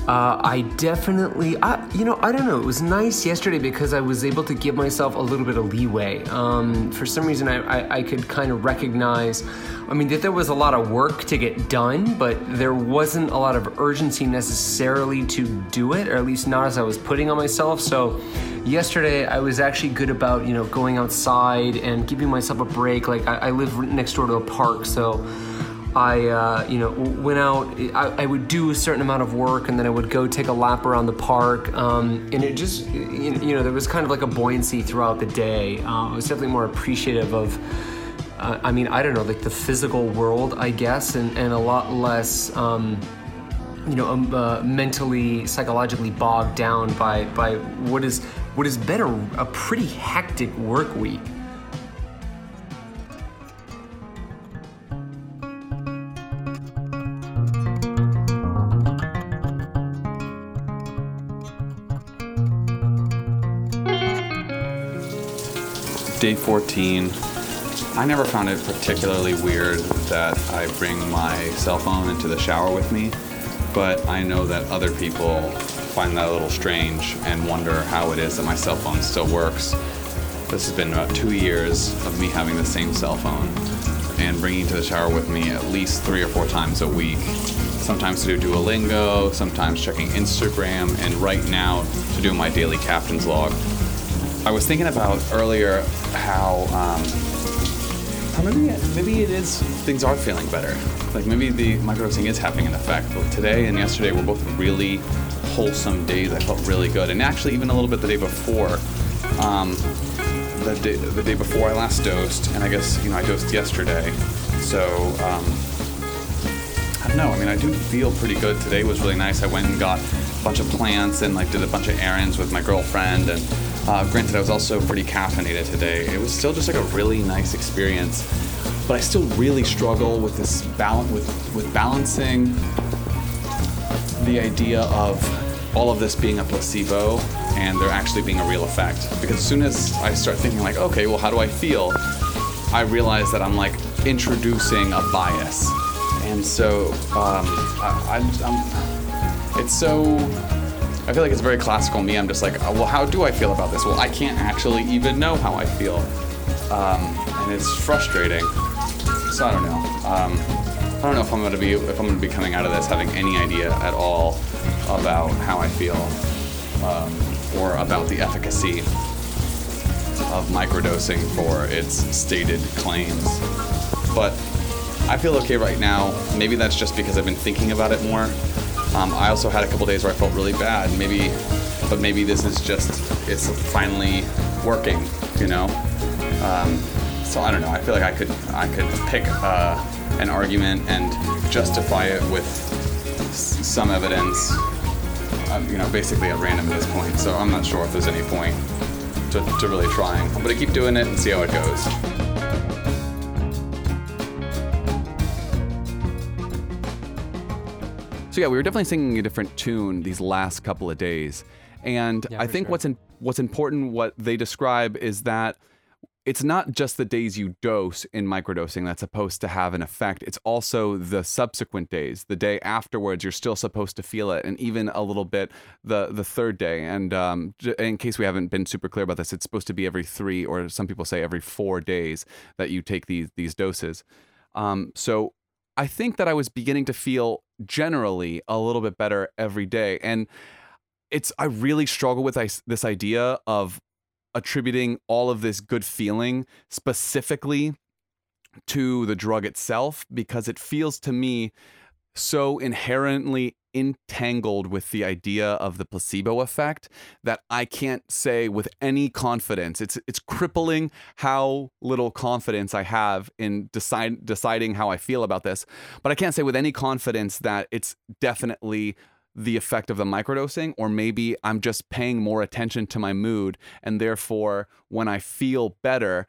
uh, I definitely, I, you know, I don't know. It was nice yesterday because I was able to give myself a little bit of leeway. Um, for some reason, I, I, I could kind of recognize, I mean, that there was a lot of work to get done, but there wasn't a lot of urgency necessarily to do it, or at least not as I was putting on myself. So, yesterday I was actually good about, you know, going outside and giving myself a break. Like, I, I live next door to a park, so. I, uh, you know, went out. I, I would do a certain amount of work, and then I would go take a lap around the park. Um, and it just, you know, there was kind of like a buoyancy throughout the day. Uh, I was definitely more appreciative of. Uh, I mean, I don't know, like the physical world, I guess, and, and a lot less. Um, you know, um, uh, mentally, psychologically bogged down by by what is what has been a, a pretty hectic work week. Day 14. I never found it particularly weird that I bring my cell phone into the shower with me, but I know that other people find that a little strange and wonder how it is that my cell phone still works. This has been about two years of me having the same cell phone and bringing it to the shower with me at least three or four times a week. Sometimes to do Duolingo, sometimes checking Instagram, and right now to do my daily captain's log. I was thinking about earlier how, um, how maybe maybe it is things are feeling better. Like maybe the microdosing is having an effect. But today and yesterday were both really wholesome days. I felt really good, and actually even a little bit the day before. Um, the day, the day before I last dosed, and I guess you know I dosed yesterday, so um, I don't know. I mean, I do feel pretty good. Today was really nice. I went and got a bunch of plants and like did a bunch of errands with my girlfriend. And uh, granted, I was also pretty caffeinated today. It was still just like a really nice experience. But I still really struggle with this balance with with balancing the idea of all of this being a placebo and there actually being a real effect. Because as soon as I start thinking like, okay, well, how do I feel? I realize that I'm like introducing a bias, and so um, I, I, I'm, it's so. I feel like it's very classical me. I'm just like, uh, well, how do I feel about this? Well, I can't actually even know how I feel, um, and it's frustrating. So I don't know. Um, I don't know if I'm gonna be if I'm gonna be coming out of this having any idea at all about how I feel um, or about the efficacy of microdosing for its stated claims. But I feel okay right now. Maybe that's just because I've been thinking about it more. Um, I also had a couple days where I felt really bad. Maybe, but maybe this is just it's finally working. You know. Um, so I don't know. I feel like I could I could pick uh, an argument and justify it with s- some evidence. Uh, you know, basically at random at this point. So I'm not sure if there's any point to, to really trying. I'm gonna keep doing it and see how it goes. So yeah, we were definitely singing a different tune these last couple of days, and Yeah, I think sure. what's in, what's important, what they describe is that it's not just the days you dose in microdosing that's supposed to have an effect. It's also the subsequent days, the day afterwards. You're still supposed to feel it, and even a little bit the the third day. And um, in case we haven't been super clear about this, it's supposed to be every three, or some people say every four days that you take these these doses. Um, so I think that I was beginning to feel generally a little bit better every day, and it's I really struggle with this, idea of attributing all of this good feeling specifically to the drug itself because it feels to me so inherently entangled with the idea of the placebo effect that I can't say with any confidence. It's it's crippling how little confidence I have in decide, deciding how I feel about this. But I can't say with any confidence that it's definitely the effect of the microdosing or maybe I'm just paying more attention to my mood and therefore when I feel better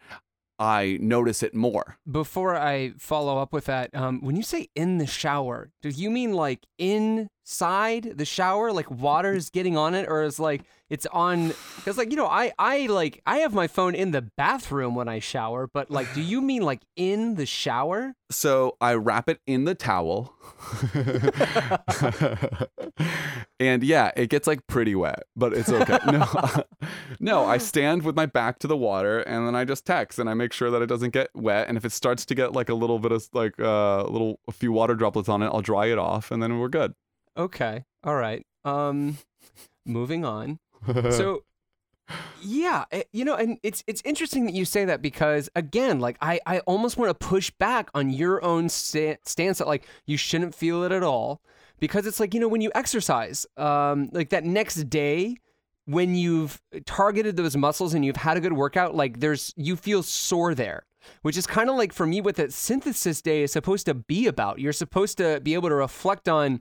I notice it more. Before I follow up with that, um, when you say in the shower, do you mean like inside the shower, like water is getting on it, or is like it's on? Because like you know, I I like I have my phone in the bathroom when I shower, but like, do you mean like in the shower? So I wrap it in the towel. and yeah, it gets like pretty wet, but it's okay. No, no, I stand with my back to the water and then I just text and I make sure that it doesn't get wet. And if it starts to get like a little bit of like uh, a uh, little, a few water droplets on it, I'll dry it off and then we're good. Okay. All right. Um, moving on. So yeah, eh, you know, and it's it's interesting that you say that because again, like I I almost want to push back on your own st- stance that like you shouldn't feel it at all because it's like you know when you exercise, um, like that next day when you've targeted those muscles and you've had a good workout, like there's you feel sore there. Which is kind of like for me what that synthesis day is supposed to be about. You're supposed to be able to reflect on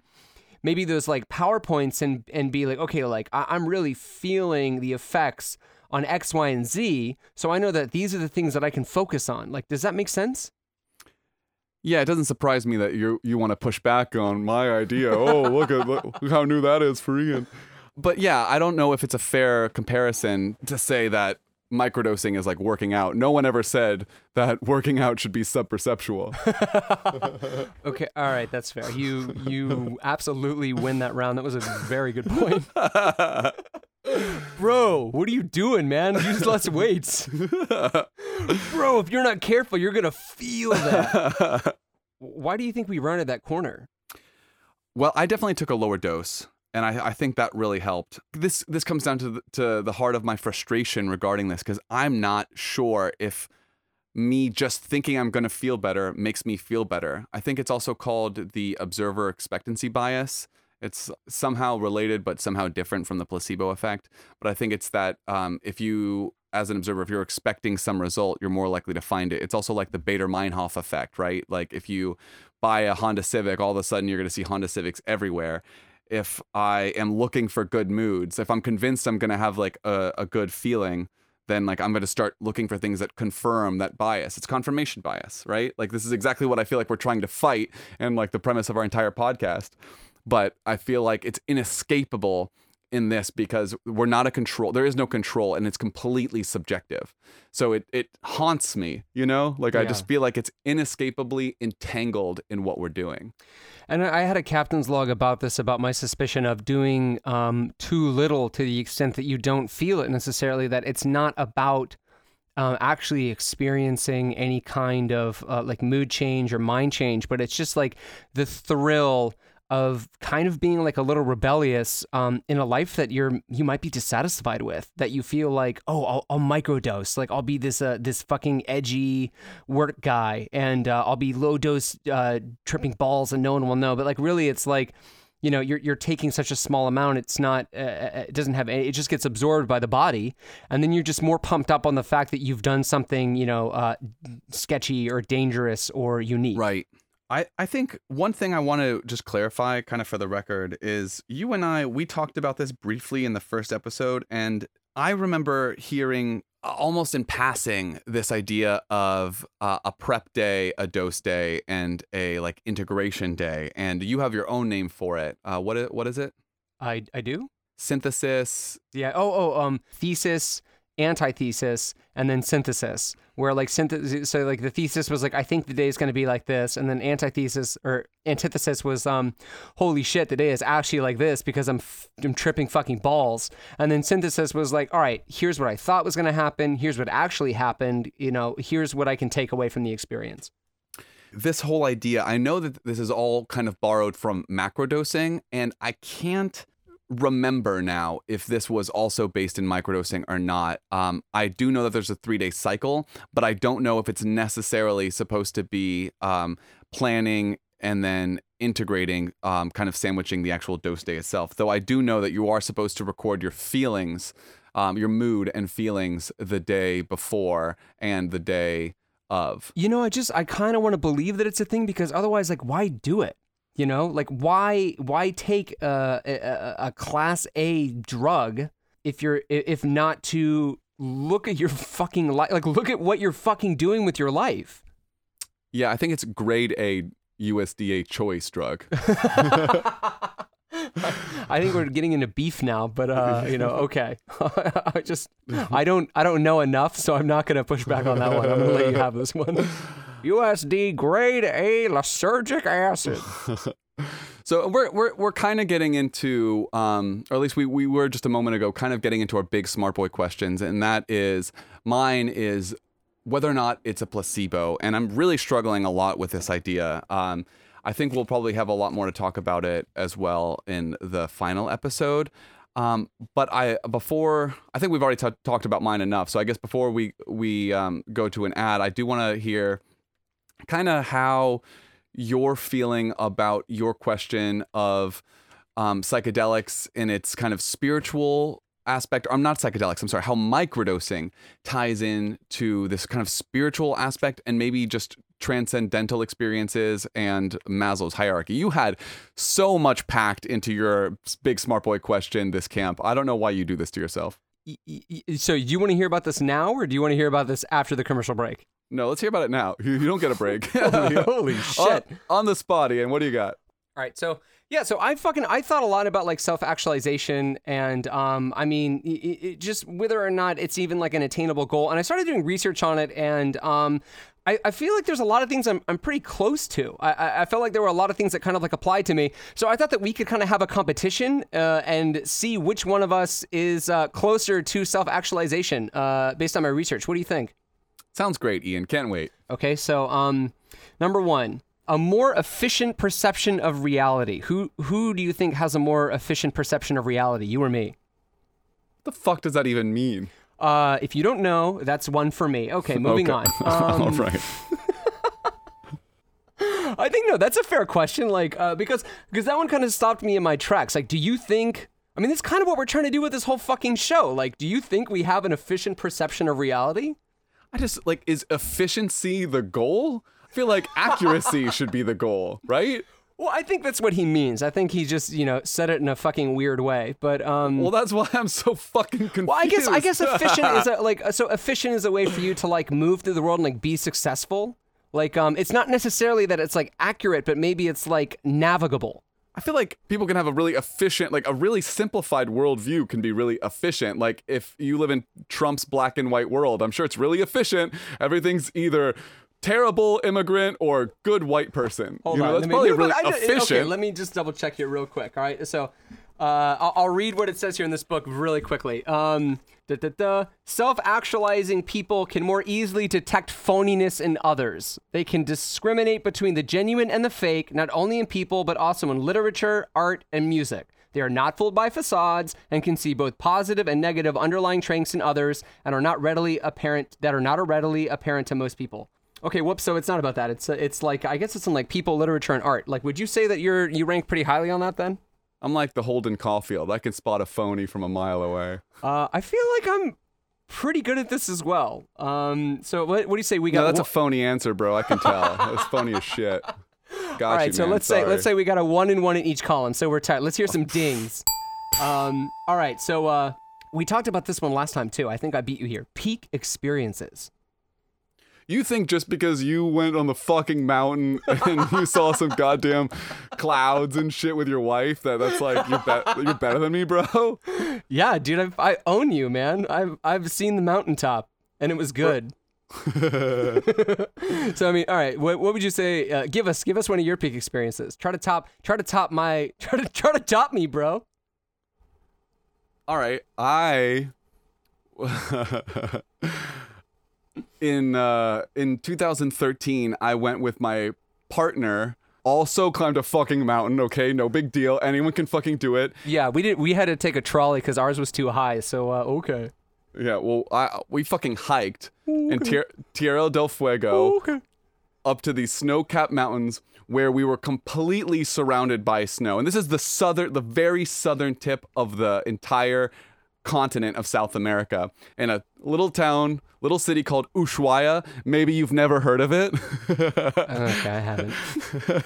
maybe those like PowerPoints and and be like, okay, like I- I'm really feeling the effects on X, Y, and Z. So I know that these are the things that I can focus on. Like, does that make sense? Yeah, it doesn't surprise me that you you want to push back on my idea. oh, look at look how new that is for Ian. But yeah, I don't know if it's a fair comparison to say that microdosing is like working out. No one ever said that working out should be subperceptual. okay, all right, that's fair. You you absolutely win that round. That was a very good point. Bro, what are you doing, man? Use less weights. Bro, if you're not careful, you're gonna feel that. Why do you think we rounded that corner? Well, I definitely took a lower dose and I, I, think that really helped. This this comes down to the, to the heart of my frustration regarding this because I'm not sure if me just thinking I'm going to feel better makes me feel better. I think it's also called the observer expectancy bias. It's somehow related, but somehow different from the placebo effect. But I think it's that um, if you, as an observer, if you're expecting some result, you're more likely to find it. It's also like the Baader Meinhof effect, right? Like if you buy a Honda Civic, all of a sudden you're going to see Honda Civics everywhere if I am looking for good moods, if I'm convinced I'm going to have like a, a good feeling, then like I'm going to start looking for things that confirm that bias. It's confirmation bias, right? Like this is exactly what I feel like we're trying to fight and like the premise of our entire podcast. But I feel like it's inescapable in this because we're not a control there is no control and it's completely subjective. So it it haunts me you know? Like yeah. i just feel like it's inescapably entangled in what we're doing. And I had a captain's log about this, about my suspicion of doing um, too little to the extent that you don't feel it necessarily, that it's not about uh, actually experiencing any kind of uh, like mood change or mind change, but it's just like the thrill of kind of being like a little rebellious um, in a life that you're you might be dissatisfied with that you feel like oh I'll, I'll microdose. Like I'll be this uh, this fucking edgy work guy and uh, I'll be low dose uh, tripping balls and no one will know. But like really it's like you know you're you're taking such a small amount it's not uh, uh it doesn't have it just gets absorbed by the body and then you're just more pumped up on the fact that you've done something you know uh, sketchy or dangerous or unique. Right I, I think one thing I want to just clarify, kind of for the record, is you and I, we talked about this briefly in the first episode, and I remember hearing almost in passing this idea of uh, a prep day, a dose day, and a like integration day. And you have your own name for it. Uh, what, is, what is it? I, I do. Synthesis. Yeah. Oh, oh, um, thesis, antithesis, and then synthesis where like synthesis so like the thesis was like i think the day is going to be like this and then antithesis or antithesis was um holy shit the day is actually like this because i'm f- i'm tripping fucking balls. And then synthesis was like all right here's what i thought was going to happen. Here's what actually happened. You know here's what i can take away from the experience. This whole idea i know that this is all kind of borrowed from macrodosing and i can't remember now if this was also based in microdosing or not. Um, I do know that there's a three day cycle, but I don't know if it's necessarily supposed to be um, planning and then integrating, um, kind of sandwiching the actual dose day itself. Though I do know that you are supposed to record your feelings, um, your mood and feelings the day before and the day of. You know, I just I kind of want to believe that it's a thing because otherwise, like, why do it? You know, like why why take a, a, a class A drug if you're if not to look at your fucking life, like look at what you're fucking doing with your life. Yeah, I think it's grade A USDA choice drug. I think we're getting into beef now, but uh, you know, okay. I just I don't I don't know enough, so I'm not gonna push back on that one. I'm gonna let you have this one. USD grade A lysergic acid. So we're we're we're kind of getting into, um, or at least we we were just a moment ago, kind of getting into our big smart boy questions, and that is mine is whether or not it's a placebo, and I'm really struggling a lot with this idea. Um, I think we'll probably have a lot more to talk about it as well in the final episode. Um, but I before I think we've already t- talked about mine enough. So I guess before we we um, go to an ad, I do want to hear kind of how you're feeling about your question of um, psychedelics in its kind of spiritual aspect. I'm not psychedelics. I'm sorry. How microdosing ties in to this kind of spiritual aspect and maybe just transcendental experiences and Maslow's hierarchy. You had so much packed into your big smart boy question this camp. I don't know why you do this to yourself. So, do you want to hear about this now, or do you want to hear about this after the commercial break? No, let's hear about it now. You, don't get a break. Holy on, shit! on the spot, Ian. What do you got? All right, so yeah, so I fucking I thought a lot about like self actualization, and um, I mean, it, it just whether or not it's even like an attainable goal. And I started doing research on it, and um, I, I feel like there's a lot of things I'm, I'm pretty close to. I, I, felt like there were a lot of things that kind of like applied to me. So I thought that we could kind of have a competition uh, and see which one of us is uh, closer to self actualization uh, based on my research. What do you think? Sounds great, Ian. Can't wait. Okay, so um, number one, a more efficient perception of reality. Who who do you think has a more efficient perception of reality? You or me? What the fuck does that even mean? Uh, if you don't know, that's one for me. Okay, moving Okay. on. Um, All right. I think no, that's a fair question. Like, uh, because because that one kind of stopped me in my tracks. Like, do you think? I mean, that's kind of what we're trying to do with this whole fucking show. Like, do you think we have an efficient perception of reality? I just like is efficiency the goal? I feel like accuracy should be the goal, right? Well, I think that's what he means. I think he just you know said it in a fucking weird way. But um, Well, that's why I'm so fucking confused. Well, I guess I guess efficient is a, like so efficient is a way for you to like move through the world and like be successful. Like um, it's not necessarily that it's like accurate, but maybe it's like navigable. I feel like people can have a really efficient, like a really simplified worldview can be really efficient. Like if you live in Trump's black and white world, I'm sure it's really efficient. Everything's either terrible immigrant or good white person. Hold you know, on, that's let me- probably no, really I efficient. Okay, let me just double check here real quick. All right, so uh, I'll, I'll read what it says here in this book really quickly. Um, da, da, da. Self-actualizing people can more easily detect phoniness in others. They can discriminate between the genuine and the fake, not only in people but also in literature, art, and music. They are not fooled by facades and can see both positive and negative underlying traits in others, and are not readily apparent that are not readily apparent to most people. Okay, whoops. So it's not about that. It's uh, it's like I guess it's in like people, literature, and art. Like, would you say that you're you rank pretty highly on that then? I'm like the Holden Caulfield. I can spot a phony from a mile away. Uh, I feel like I'm pretty good at this as well. Um, so what, what do you say we got? No, that's a phony answer, bro. I can tell. That's phony as shit. Got all right. you, so man. let's say let's say we got a one and one in each column. So we're tight. Let's hear some dings. Um, all right. So uh, we talked about this one last time too. I think I beat you here. Peak experiences. You think just because you went on the fucking mountain and you saw some goddamn clouds and shit with your wife that that's like you're, be- you're better than me, bro? Yeah, dude. I've, I own you, man. I've I've seen the mountaintop, and it was good. so I mean, all right. What, what would you say? Uh, give us give us one of your peak experiences. Try to top try to top my try to try to top me, bro. All right, I in uh, in 2013 I went with my partner also climbed a fucking mountain. Okay, no big deal. Anyone can fucking do it. Yeah, we did. We had to take a trolley because ours was too high. So uh, okay. Yeah, well, I we fucking hiked in Tier- Tierra del Fuego Okay. up to these snow-capped mountains where we were completely surrounded by snow. And this is the southern, the very southern tip of the entire continent of South America, in a little town, little city called Ushuaia. Maybe you've never heard of it. Okay, I haven't.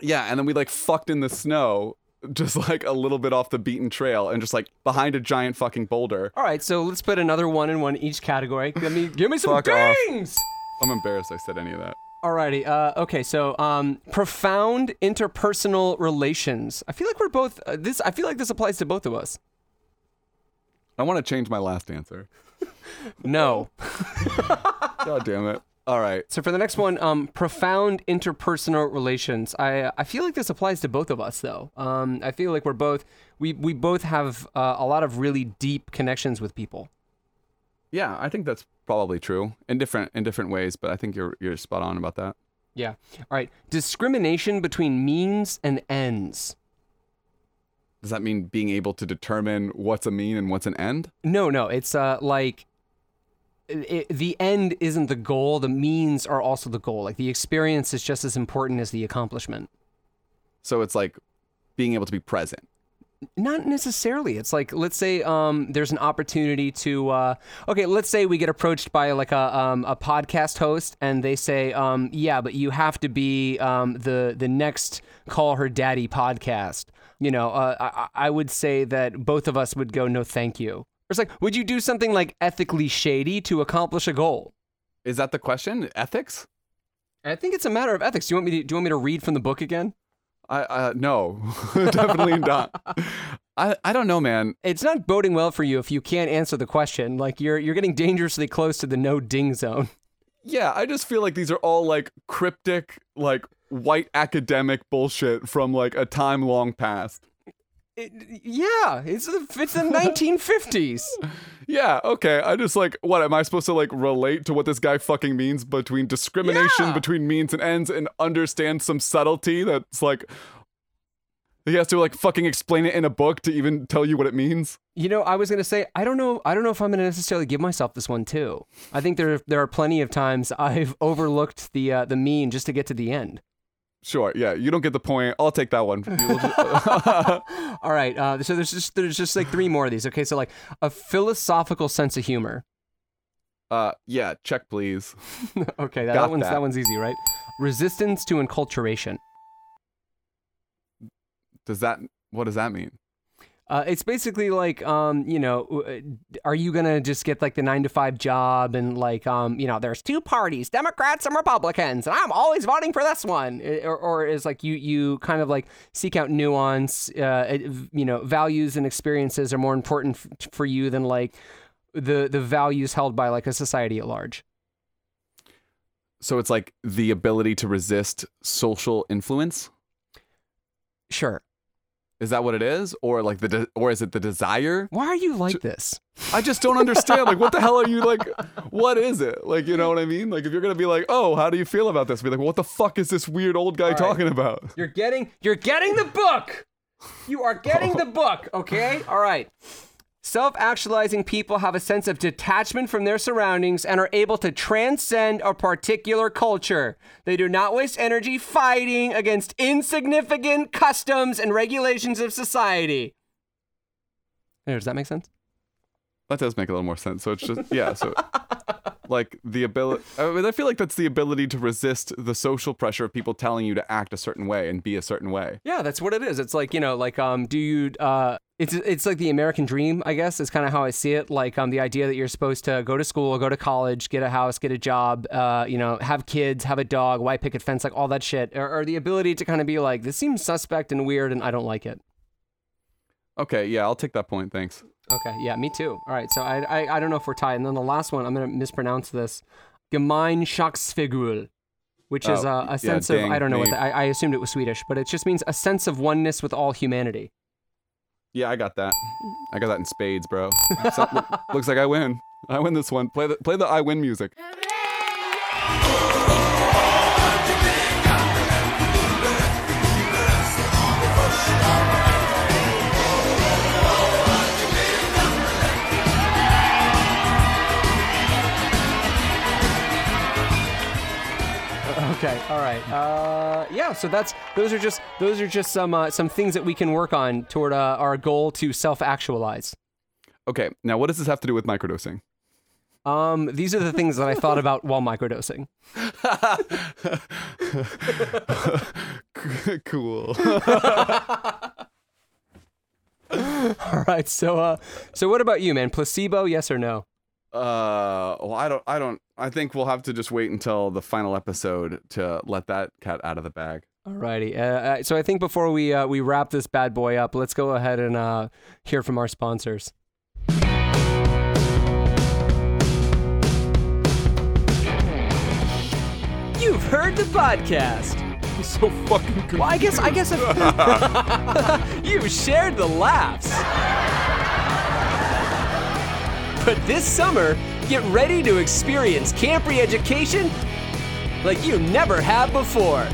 yeah, and then we like fucked in the snow. Just like a little bit off the beaten trail and just like behind a giant fucking boulder. All right, so let's put another one in one each category. Give me, give me some Fuck off. things. I'm embarrassed I said any of that. Alrighty. Uh, okay. So, um, profound interpersonal relations. I feel like we're both. Uh, this. I feel like this applies to both of us. I want to change my last answer. No. God damn it. All right. So for the next one, um, profound interpersonal relations. I I feel like this applies to both of us, though. Um, I feel like we're both. We we both have uh, a lot of really deep connections with people. Yeah, I think that's probably true in different in different ways, but I think you're you're spot on about that. Yeah. All right. Discrimination between means and ends. Does that mean being able to determine what's a mean and what's an end? No, no. It's uh like it, the end isn't the goal. The means are also the goal. Like the experience is just as important as the accomplishment. So it's like being able to be present. Not necessarily. It's like let's say um, there's an opportunity to uh, okay. Let's say we get approached by like a um, a podcast host, and they say, um, yeah, but you have to be um, the the next Call Her Daddy podcast. You know, uh, I, I would say that both of us would go, no, thank you. It's like, would you do something like ethically shady to accomplish a goal? Is that the question? Ethics? I think it's a matter of ethics. Do you want me to, do you want me to read from the book again? I uh no. Definitely not. I I don't know, man. It's not boding well for you if you can't answer the question. Like you're you're getting dangerously close to the no ding zone. Yeah, I just feel like these are all like cryptic like white academic bullshit from like a time long past. It, yeah, it's the it's the 1950s. Yeah, okay. I just like what am I supposed to like relate to what this guy fucking means between discrimination Yeah. between means and ends and understand some subtlety that's like he has to like fucking explain it in a book to even tell you what it means. You know, I was gonna say I don't know I don't know if I'm gonna necessarily give myself this one too. I think there there are plenty of times I've overlooked the uh, the mean just to get to the end. Sure, yeah, you don't get the point. I'll take that one. All right, uh, so there's just there's just like three more of these. Okay, so like a philosophical sense of humor. uh yeah, check please. okay, that, that one's that. that one's easy, right? Resistance to enculturation. Does that what does that mean? Uh, it's basically like, um, you know, uh, are you gonna just get like the nine to five job and like, um, you know, there's two parties, Democrats and Republicans, and I'm always voting for this one, or, or is like you you kind of like seek out nuance, uh, you know, values and experiences are more important f- for you than like the the values held by like a society at large. So it's like the ability to resist social influence? Sure. Is that what it is or like the de- or is it the desire? Why are you like this? I just don't understand. Like, what the hell are you like? What is it? Like, you know what I mean? Like, if you're gonna be like, oh, how do you feel about this? Be like, what the fuck is this weird old guy right. talking about? You're getting you're getting the book. You are getting the book, okay? All right. Self-actualizing people have a sense of detachment from their surroundings and are able to transcend a particular culture. They do not waste energy fighting against insignificant customs and regulations of society. Does that make sense? That does make a little more sense. So it's just yeah. So like the ability. I, mean, I feel like that's the ability to resist the social pressure of people telling you to act a certain way and be a certain way. Yeah, that's what it is. It's like, you know, like um do you uh it's it's like the American dream, I guess, is kind of how I see it. Like um the idea that you're supposed to go to school, go to college, get a house, get a job, uh, you know, have kids, have a dog, white picket fence, like all that shit. Or, or the ability to kind of be like, this seems suspect and weird and I don't like it. Okay, yeah, I'll take that point. Thanks. Okay, yeah, me too. All right, so I I, I don't know if we're tied. And then the last one, I'm gonna mispronounce this. Gemeinschaftsgefühl, which is Oh, uh, yeah, a sense of dang I don't know what the, I, I assumed it was Swedish, but it just means a sense of oneness with all humanity. Yeah, I got that. I got that in spades, bro. So- looks like I win. I win this one. Play the play the I win music. All right. Uh, yeah, so that's those are just those are just some uh, some things that we can work on toward uh, our goal to self-actualize. Okay, now what does this have to do with microdosing? Um, these are the things that I thought about while microdosing. cool. All right, so uh, so what about you, man? Placebo, yes or no? Uh, well, I don't, I don't, I think we'll have to just wait until the final episode to let that cat out of the bag. Alrighty. Uh, uh, so I think before we uh, we wrap this bad boy up, let's go ahead and uh, hear from our sponsors. You've heard the podcast. I'm So fucking good. Well, I guess I guess if you've shared the laughs. But this summer, get ready to experience camp re-education like you never have before.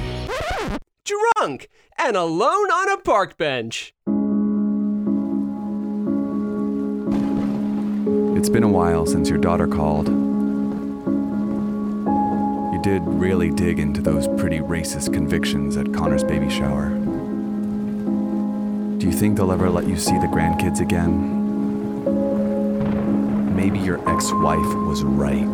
Drunk and alone on a park bench. It's been a while since your daughter called. You did really dig into those pretty racist convictions at Connor's baby shower. Do you think they'll ever let you see the grandkids again? Maybe your ex wife was right.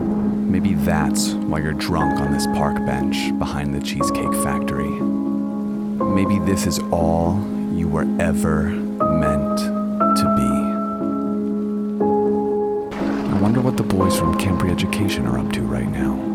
Maybe that's why you're drunk on this park bench behind the Cheesecake Factory. Maybe this is all you were ever meant to be. I wonder what the boys from Camp Education are up to right now.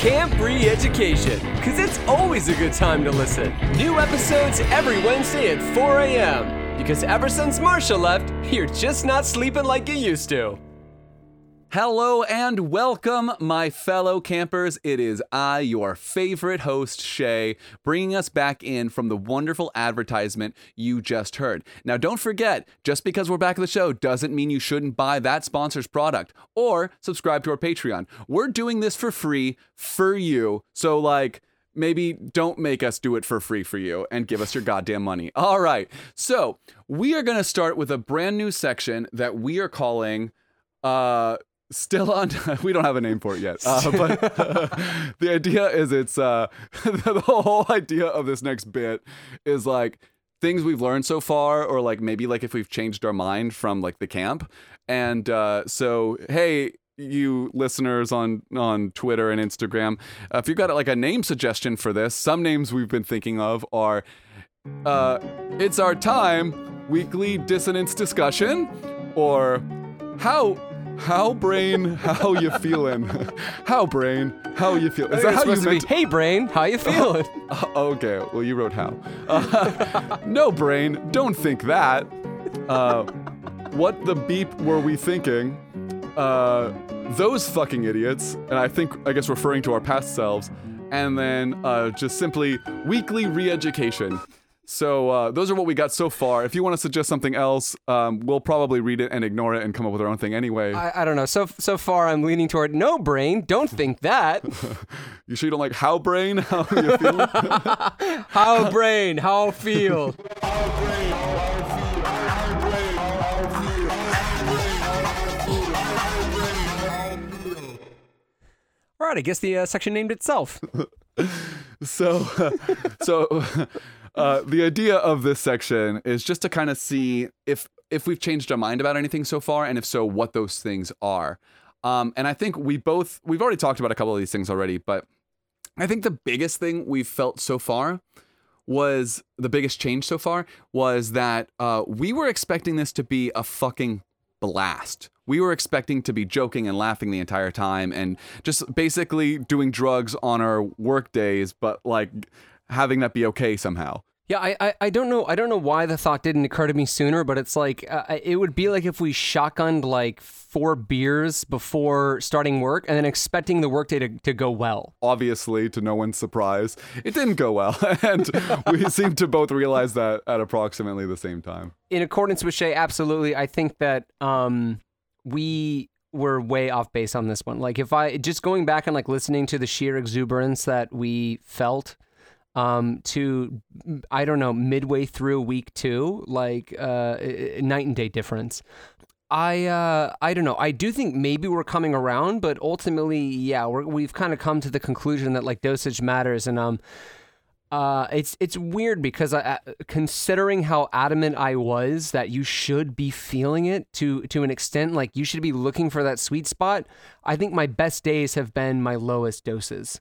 Camp Re-Education, because it's always a good time to listen. New episodes every Wednesday at 4 a.m. Because ever since Marsha left, you're just not sleeping like you used to. Hello and welcome, my fellow campers. It is I, your favorite host, Shay, bringing us back in from the wonderful advertisement you just heard. Now, don't forget, just because we're back at the show doesn't mean you shouldn't buy that sponsor's product or subscribe to our Patreon. We're doing this for free for you. So, like, maybe don't make us do it for free for you and give us your goddamn money. All right. So, we are going to start with a brand new section that we are calling uh still on we don't have a name for it yet. Uh, but the idea is it's uh the whole idea of this next bit is like things we've learned so far or like maybe like if we've changed our mind from like the camp. And uh so hey you listeners on on Twitter and Instagram if you've got like a name suggestion for this some names we've been thinking of are uh it's our time weekly dissonance discussion or how how brain how you feeling how brain how you feel is that how you meant be, hey brain, how you feeling? uh, okay, well, you wrote how. Uh, no, brain, don't think that. Uh, what the beep were we thinking? Uh, those fucking idiots, and I think, I guess, referring to our past selves, and then uh, just simply weekly re education. So uh, those are what we got so far. If you want to suggest something else, um, we'll probably read it and ignore it and come up with our own thing anyway. I, I don't know. So so far, I'm leaning toward no brain. Don't think that. you sure you don't like how brain? How you feeling? How brain? How feel? All right, I guess the uh, section named itself. so so uh, the idea of this section is just to kind of see if if we've changed our mind about anything so far and if so what those things are um, and i think we both we've already talked about a couple of these things already but i think the biggest thing we've felt so far was the biggest change so far was that uh, we were expecting this to be a fucking blast. We were expecting to be joking and laughing the entire time and just basically doing drugs on our work days, but like having that be okay somehow. Yeah, I, I, I don't know I don't know why the thought didn't occur to me sooner, but it's like uh, it would be like if we shotgunned like four beers before starting work and then expecting the workday to, to go well. Obviously, to no one's surprise, it didn't go well. and we seem to both realize that at approximately the same time. In accordance with Shay, absolutely. I think that um we were way off base on this one. Like if I just going back and like listening to the sheer exuberance that we felt um to I don't know midway through week 2 like uh night and day difference I uh, I don't know. I do think maybe we're coming around, but ultimately, yeah, we're, we've kind of come to the conclusion that like dosage matters, and um, uh, it's it's weird because I, uh, considering how adamant I was that you should be feeling it to to an extent, like you should be looking for that sweet spot. I think my best days have been my lowest doses.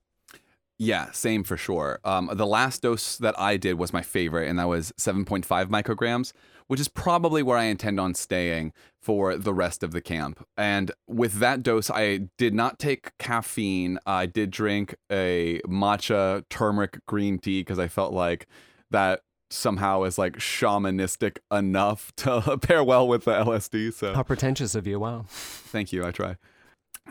Yeah, same for sure. Um, the last dose that I did was my favorite, and that was 7.5 micrograms, which is probably where I intend on staying for the rest of the camp. And with that dose, I did not take caffeine. I did drink a matcha turmeric green tea because I felt like that somehow is like shamanistic enough to pair well with the LSD. So How pretentious of you! Wow. Thank you. I try.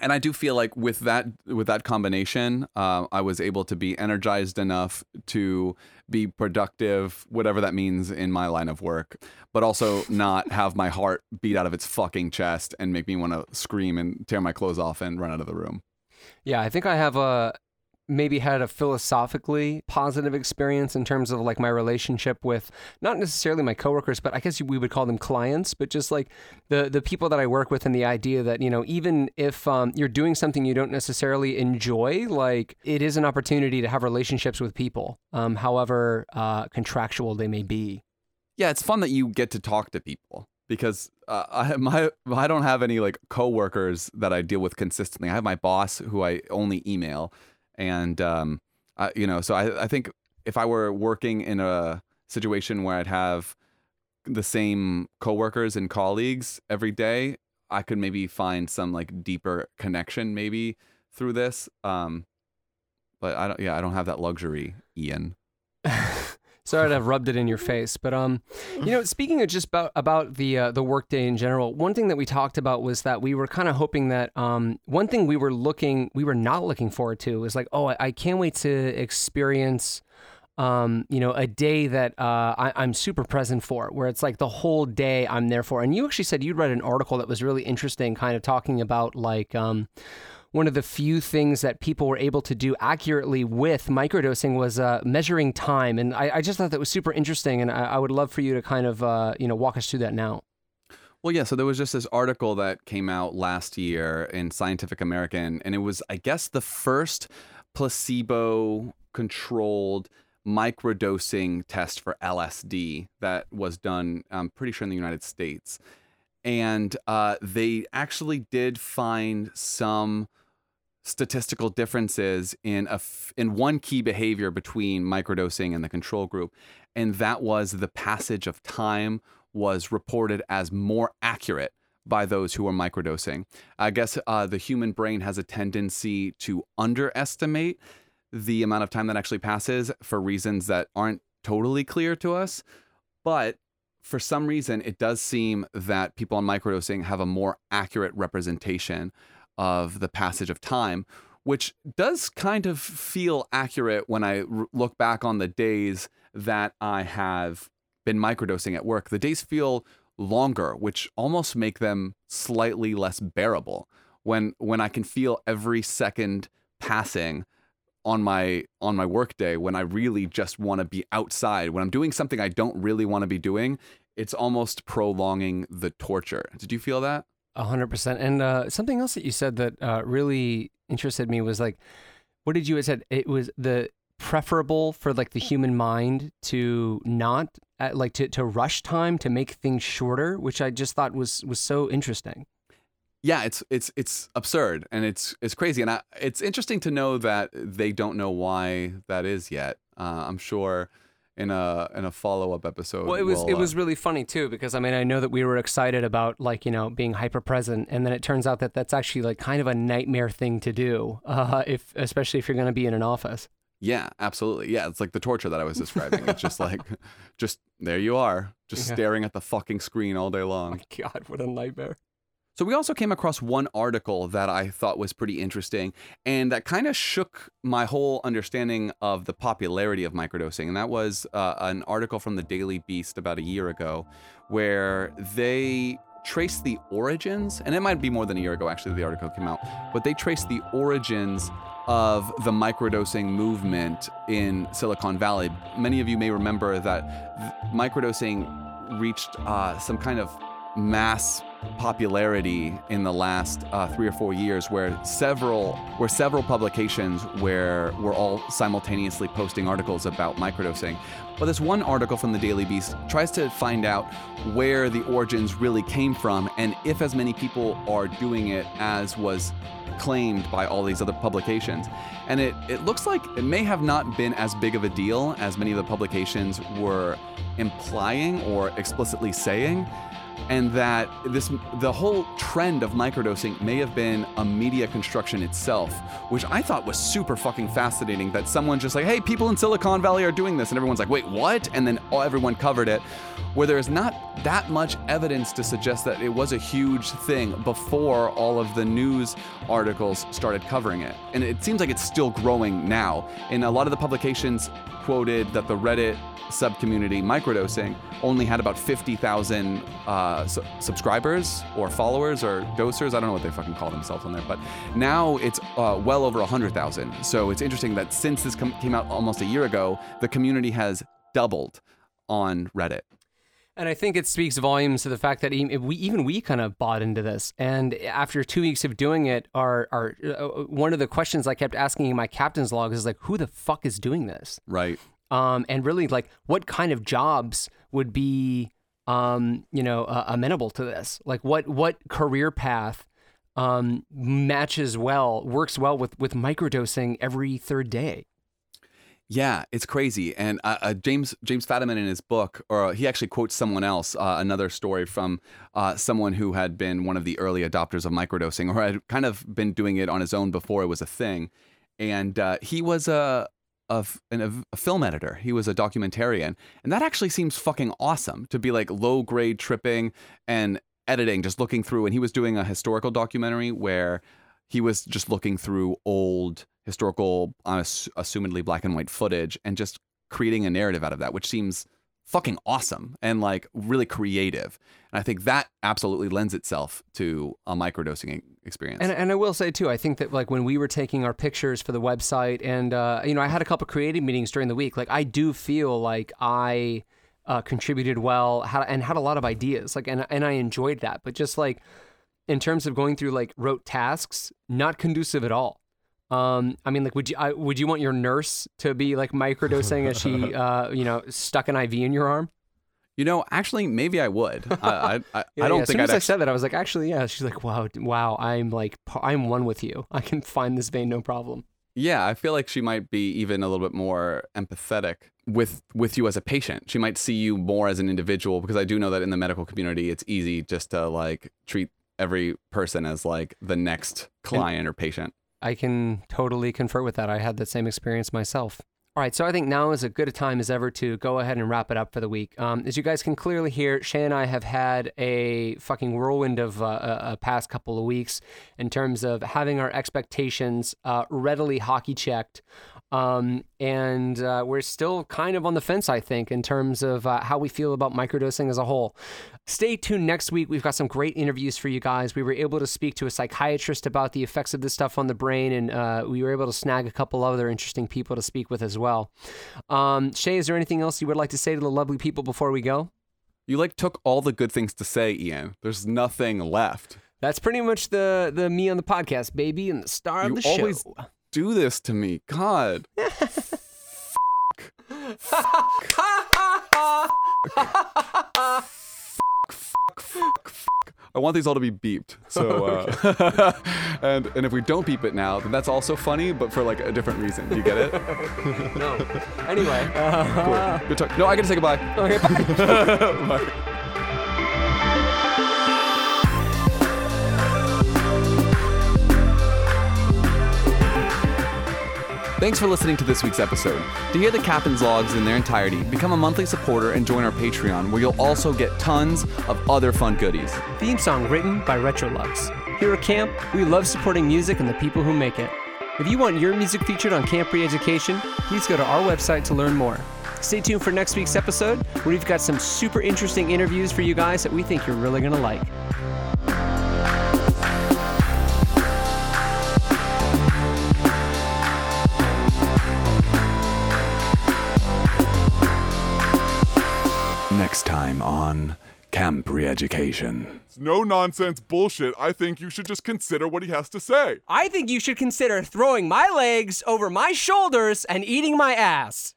And I do feel like with that with that combination, uh, I was able to be energized enough to be productive, whatever that means in my line of work, but also not have my heart beat out of its fucking chest and make me want to scream and tear my clothes off and run out of the room. Yeah, I think I have a maybe had a philosophically positive experience in terms of like my relationship with not necessarily my coworkers, but I guess we would call them clients, but just like the the people that I work with and the idea that, you know, even if um, you're doing something you don't necessarily enjoy, like it is an opportunity to have relationships with people, um, however uh, contractual they may be. Yeah, it's fun that you get to talk to people because uh, I my I don't have any like coworkers that I deal with consistently. I have my boss who I only email, and um, I, you know, so I I think if I were working in a situation where I'd have the same coworkers and colleagues every day, I could maybe find some like deeper connection maybe through this. Um, but I don't. Yeah, I don't have that luxury, Ian. Sorry to have rubbed it in your face, but um, you know, speaking of just about about the uh, the workday in general, one thing that we talked about was that we were kind of hoping that um, one thing we were looking we were not looking forward to was like, oh, I, I can't wait to experience. Um, you know, a day that uh, I, I'm super present for, where it's like the whole day I'm there for. And you actually said you'd read an article that was really interesting, kind of talking about like um, one of the few things that people were able to do accurately with microdosing was uh, measuring time. And I, I, just thought that was super interesting. And I, I would love for you to kind of, uh, you know, walk us through that now. Well, yeah. So there was just this article that came out last year in Scientific American, and it was, I guess, the first placebo controlled microdosing test for LSD that was done, I'm pretty sure, in the United States. And uh, they actually did find some statistical differences in a f- in one key behavior between microdosing and the control group, and that was the passage of time was reported as more accurate by those who are microdosing. I guess uh, the human brain has a tendency to underestimate the amount of time that actually passes for reasons that aren't totally clear to us, but for some reason, it does seem that people on microdosing have a more accurate representation of the passage of time, which does kind of feel accurate when I r- look back on the days that I have been microdosing at work. The days feel longer, which almost make them slightly less bearable. When when I can feel every second passing on my on my workday when I really just want to be outside, when I'm doing something I don't really want to be doing, it's almost prolonging the torture. Did you feel that? Hundred percent. And uh, something else that you said that uh, really interested me was like, what did you said? It was the preferable for like the human mind to not uh, like to, to rush time to make things shorter, which I just thought was was so interesting. Yeah, it's it's it's absurd and it's it's crazy, and I, it's interesting to know that they don't know why that is yet. Uh, I'm sure in a in a follow up episode. Well, it was we'll, it uh, was really funny too because I mean I know that we were excited about like you know being hyper present, and then it turns out that that's actually like kind of a nightmare thing to do, uh, if especially if you're going to be in an office. Yeah, absolutely. Yeah, it's like the torture that I was describing. it's just like, just there you are, just Yeah. staring at the fucking screen all day Oh long. my god, what a nightmare! So we also came across one article that I thought was pretty interesting and that kind of shook my whole understanding of the popularity of microdosing. And that was uh, an article from the Daily Beast about a year ago where they traced the origins, and it might be more than a year ago actually the article came out, but they traced the origins of the microdosing movement in Silicon Valley. Many of you may remember that th- microdosing reached uh, some kind of mass popularity in the last uh, three or four years, where several where several publications where were all simultaneously posting articles about microdosing. But this one article from the Daily Beast tries to find out where the origins really came from and if as many people are doing it as was claimed by all these other publications. And it, it looks like it may have not been as big of a deal as many of the publications were implying or explicitly saying and that this the whole trend of microdosing may have been a media construction itself, which I thought was super fucking fascinating. That someone just like, hey, people in Silicon Valley are doing this, and everyone's like, wait, what? And then everyone covered it, where there is not that much evidence to suggest that it was a huge thing before all of the news articles started covering it, and it seems like it's still growing now. And a lot of the publications quoted that the Reddit subcommunity microdosing only had about 50,000 uh, su- subscribers or followers or dosers. I don't know what they fucking call themselves on there, but now it's uh, well over 100,000. So it's interesting that since this com- came out almost a year ago, the community has doubled on Reddit. And I think it speaks volumes to the fact that even we, even we kind of bought into this. And after two weeks of doing it, our, our uh, one of the questions I kept asking in my captain's log is like, who the fuck is doing this? Right. Um, and really, like, what kind of jobs would be, um, you know, uh, amenable to this? Like, what what career path um, matches well, works well with with microdosing every third day? Yeah, it's crazy. And uh, uh, James James Fadiman in his book, or he actually quotes someone else, uh, another story from uh, someone who had been one of the early adopters of microdosing, or had kind of been doing it on his own before it was a thing. And uh, he was a, an- a film editor. He was a documentarian, and that actually seems fucking awesome to be like low grade tripping and editing, just looking through. And he was doing a historical documentary where he was just looking through old historical, assumedly black and white footage and just creating a narrative out of that, which seems fucking awesome and like really creative. And I think that absolutely lends itself to a microdosing experience. And, and I will say too, I think that like when we were taking our pictures for the website, and uh, you know, I had a couple creative meetings during the week. Like I do feel like I uh, contributed well, had, and had a lot of ideas. Like, and and I enjoyed that. But just like in terms of going through like rote tasks, not conducive at all. Um, I mean, like, would you I, would you want your nurse to be like microdosing as she, uh, you know, stuck an IV in your arm? you know, actually, maybe I would. I, I, I, Yeah, I don't yeah. As think soon as I'd I said that, I was like, actually, yeah. She's like, wow, wow. I'm like, I'm one with you. I can find this vein, no problem. Yeah, I feel like she might be even a little bit more empathetic with with you as a patient. She might see you more as an individual because I do know that in the medical community it's easy just to like treat every person as like the next client or patient. I can totally confer with that. I had that same experience myself. All right, so I think now is as good a time as ever to go ahead and wrap it up for the week. Um, as you guys can clearly hear, Shay and I have had a fucking whirlwind of uh, a, a past couple of weeks in terms of having our expectations uh, readily hockey checked. Um, and uh, we're still kind of on the fence, I think, in terms of uh, how we feel about microdosing as a whole. Stay tuned next week. We've got some great interviews for you guys. We were able to speak to a psychiatrist about the effects of this stuff on the brain, and uh, we were able to snag a couple other interesting people to speak with as well. Um, Shay, is there anything else you would like to say to the lovely people before we go? You like took all the good things to say, Ian. There's nothing left. That's pretty much the the me on the podcast, baby, and the star You of the always show. Do this to me. God. I want these all to be beeped. So, uh, and and if we don't beep it now, then that's also funny, but for like a different reason. You get it? no. Anyway, uh, Cool. Good talk. No, I gotta say goodbye. okay, bye. Bye. Thanks for listening to this week's episode. To hear the Captain's Logs in their entirety, become a monthly supporter and join our Patreon, where you'll also get tons of other fun goodies. Theme song written by Retrolux. Here at Camp, we love supporting music and the people who make it. If you want your music featured on Camp Re-Education, please go to our website to learn more. Stay tuned for next week's episode, where we've got some super interesting interviews for you guys that we think you're really going to like. Next time on camp re-education. It's no nonsense bullshit. I think you should just consider what he has to say. I think you should consider throwing my legs over my shoulders and eating my ass.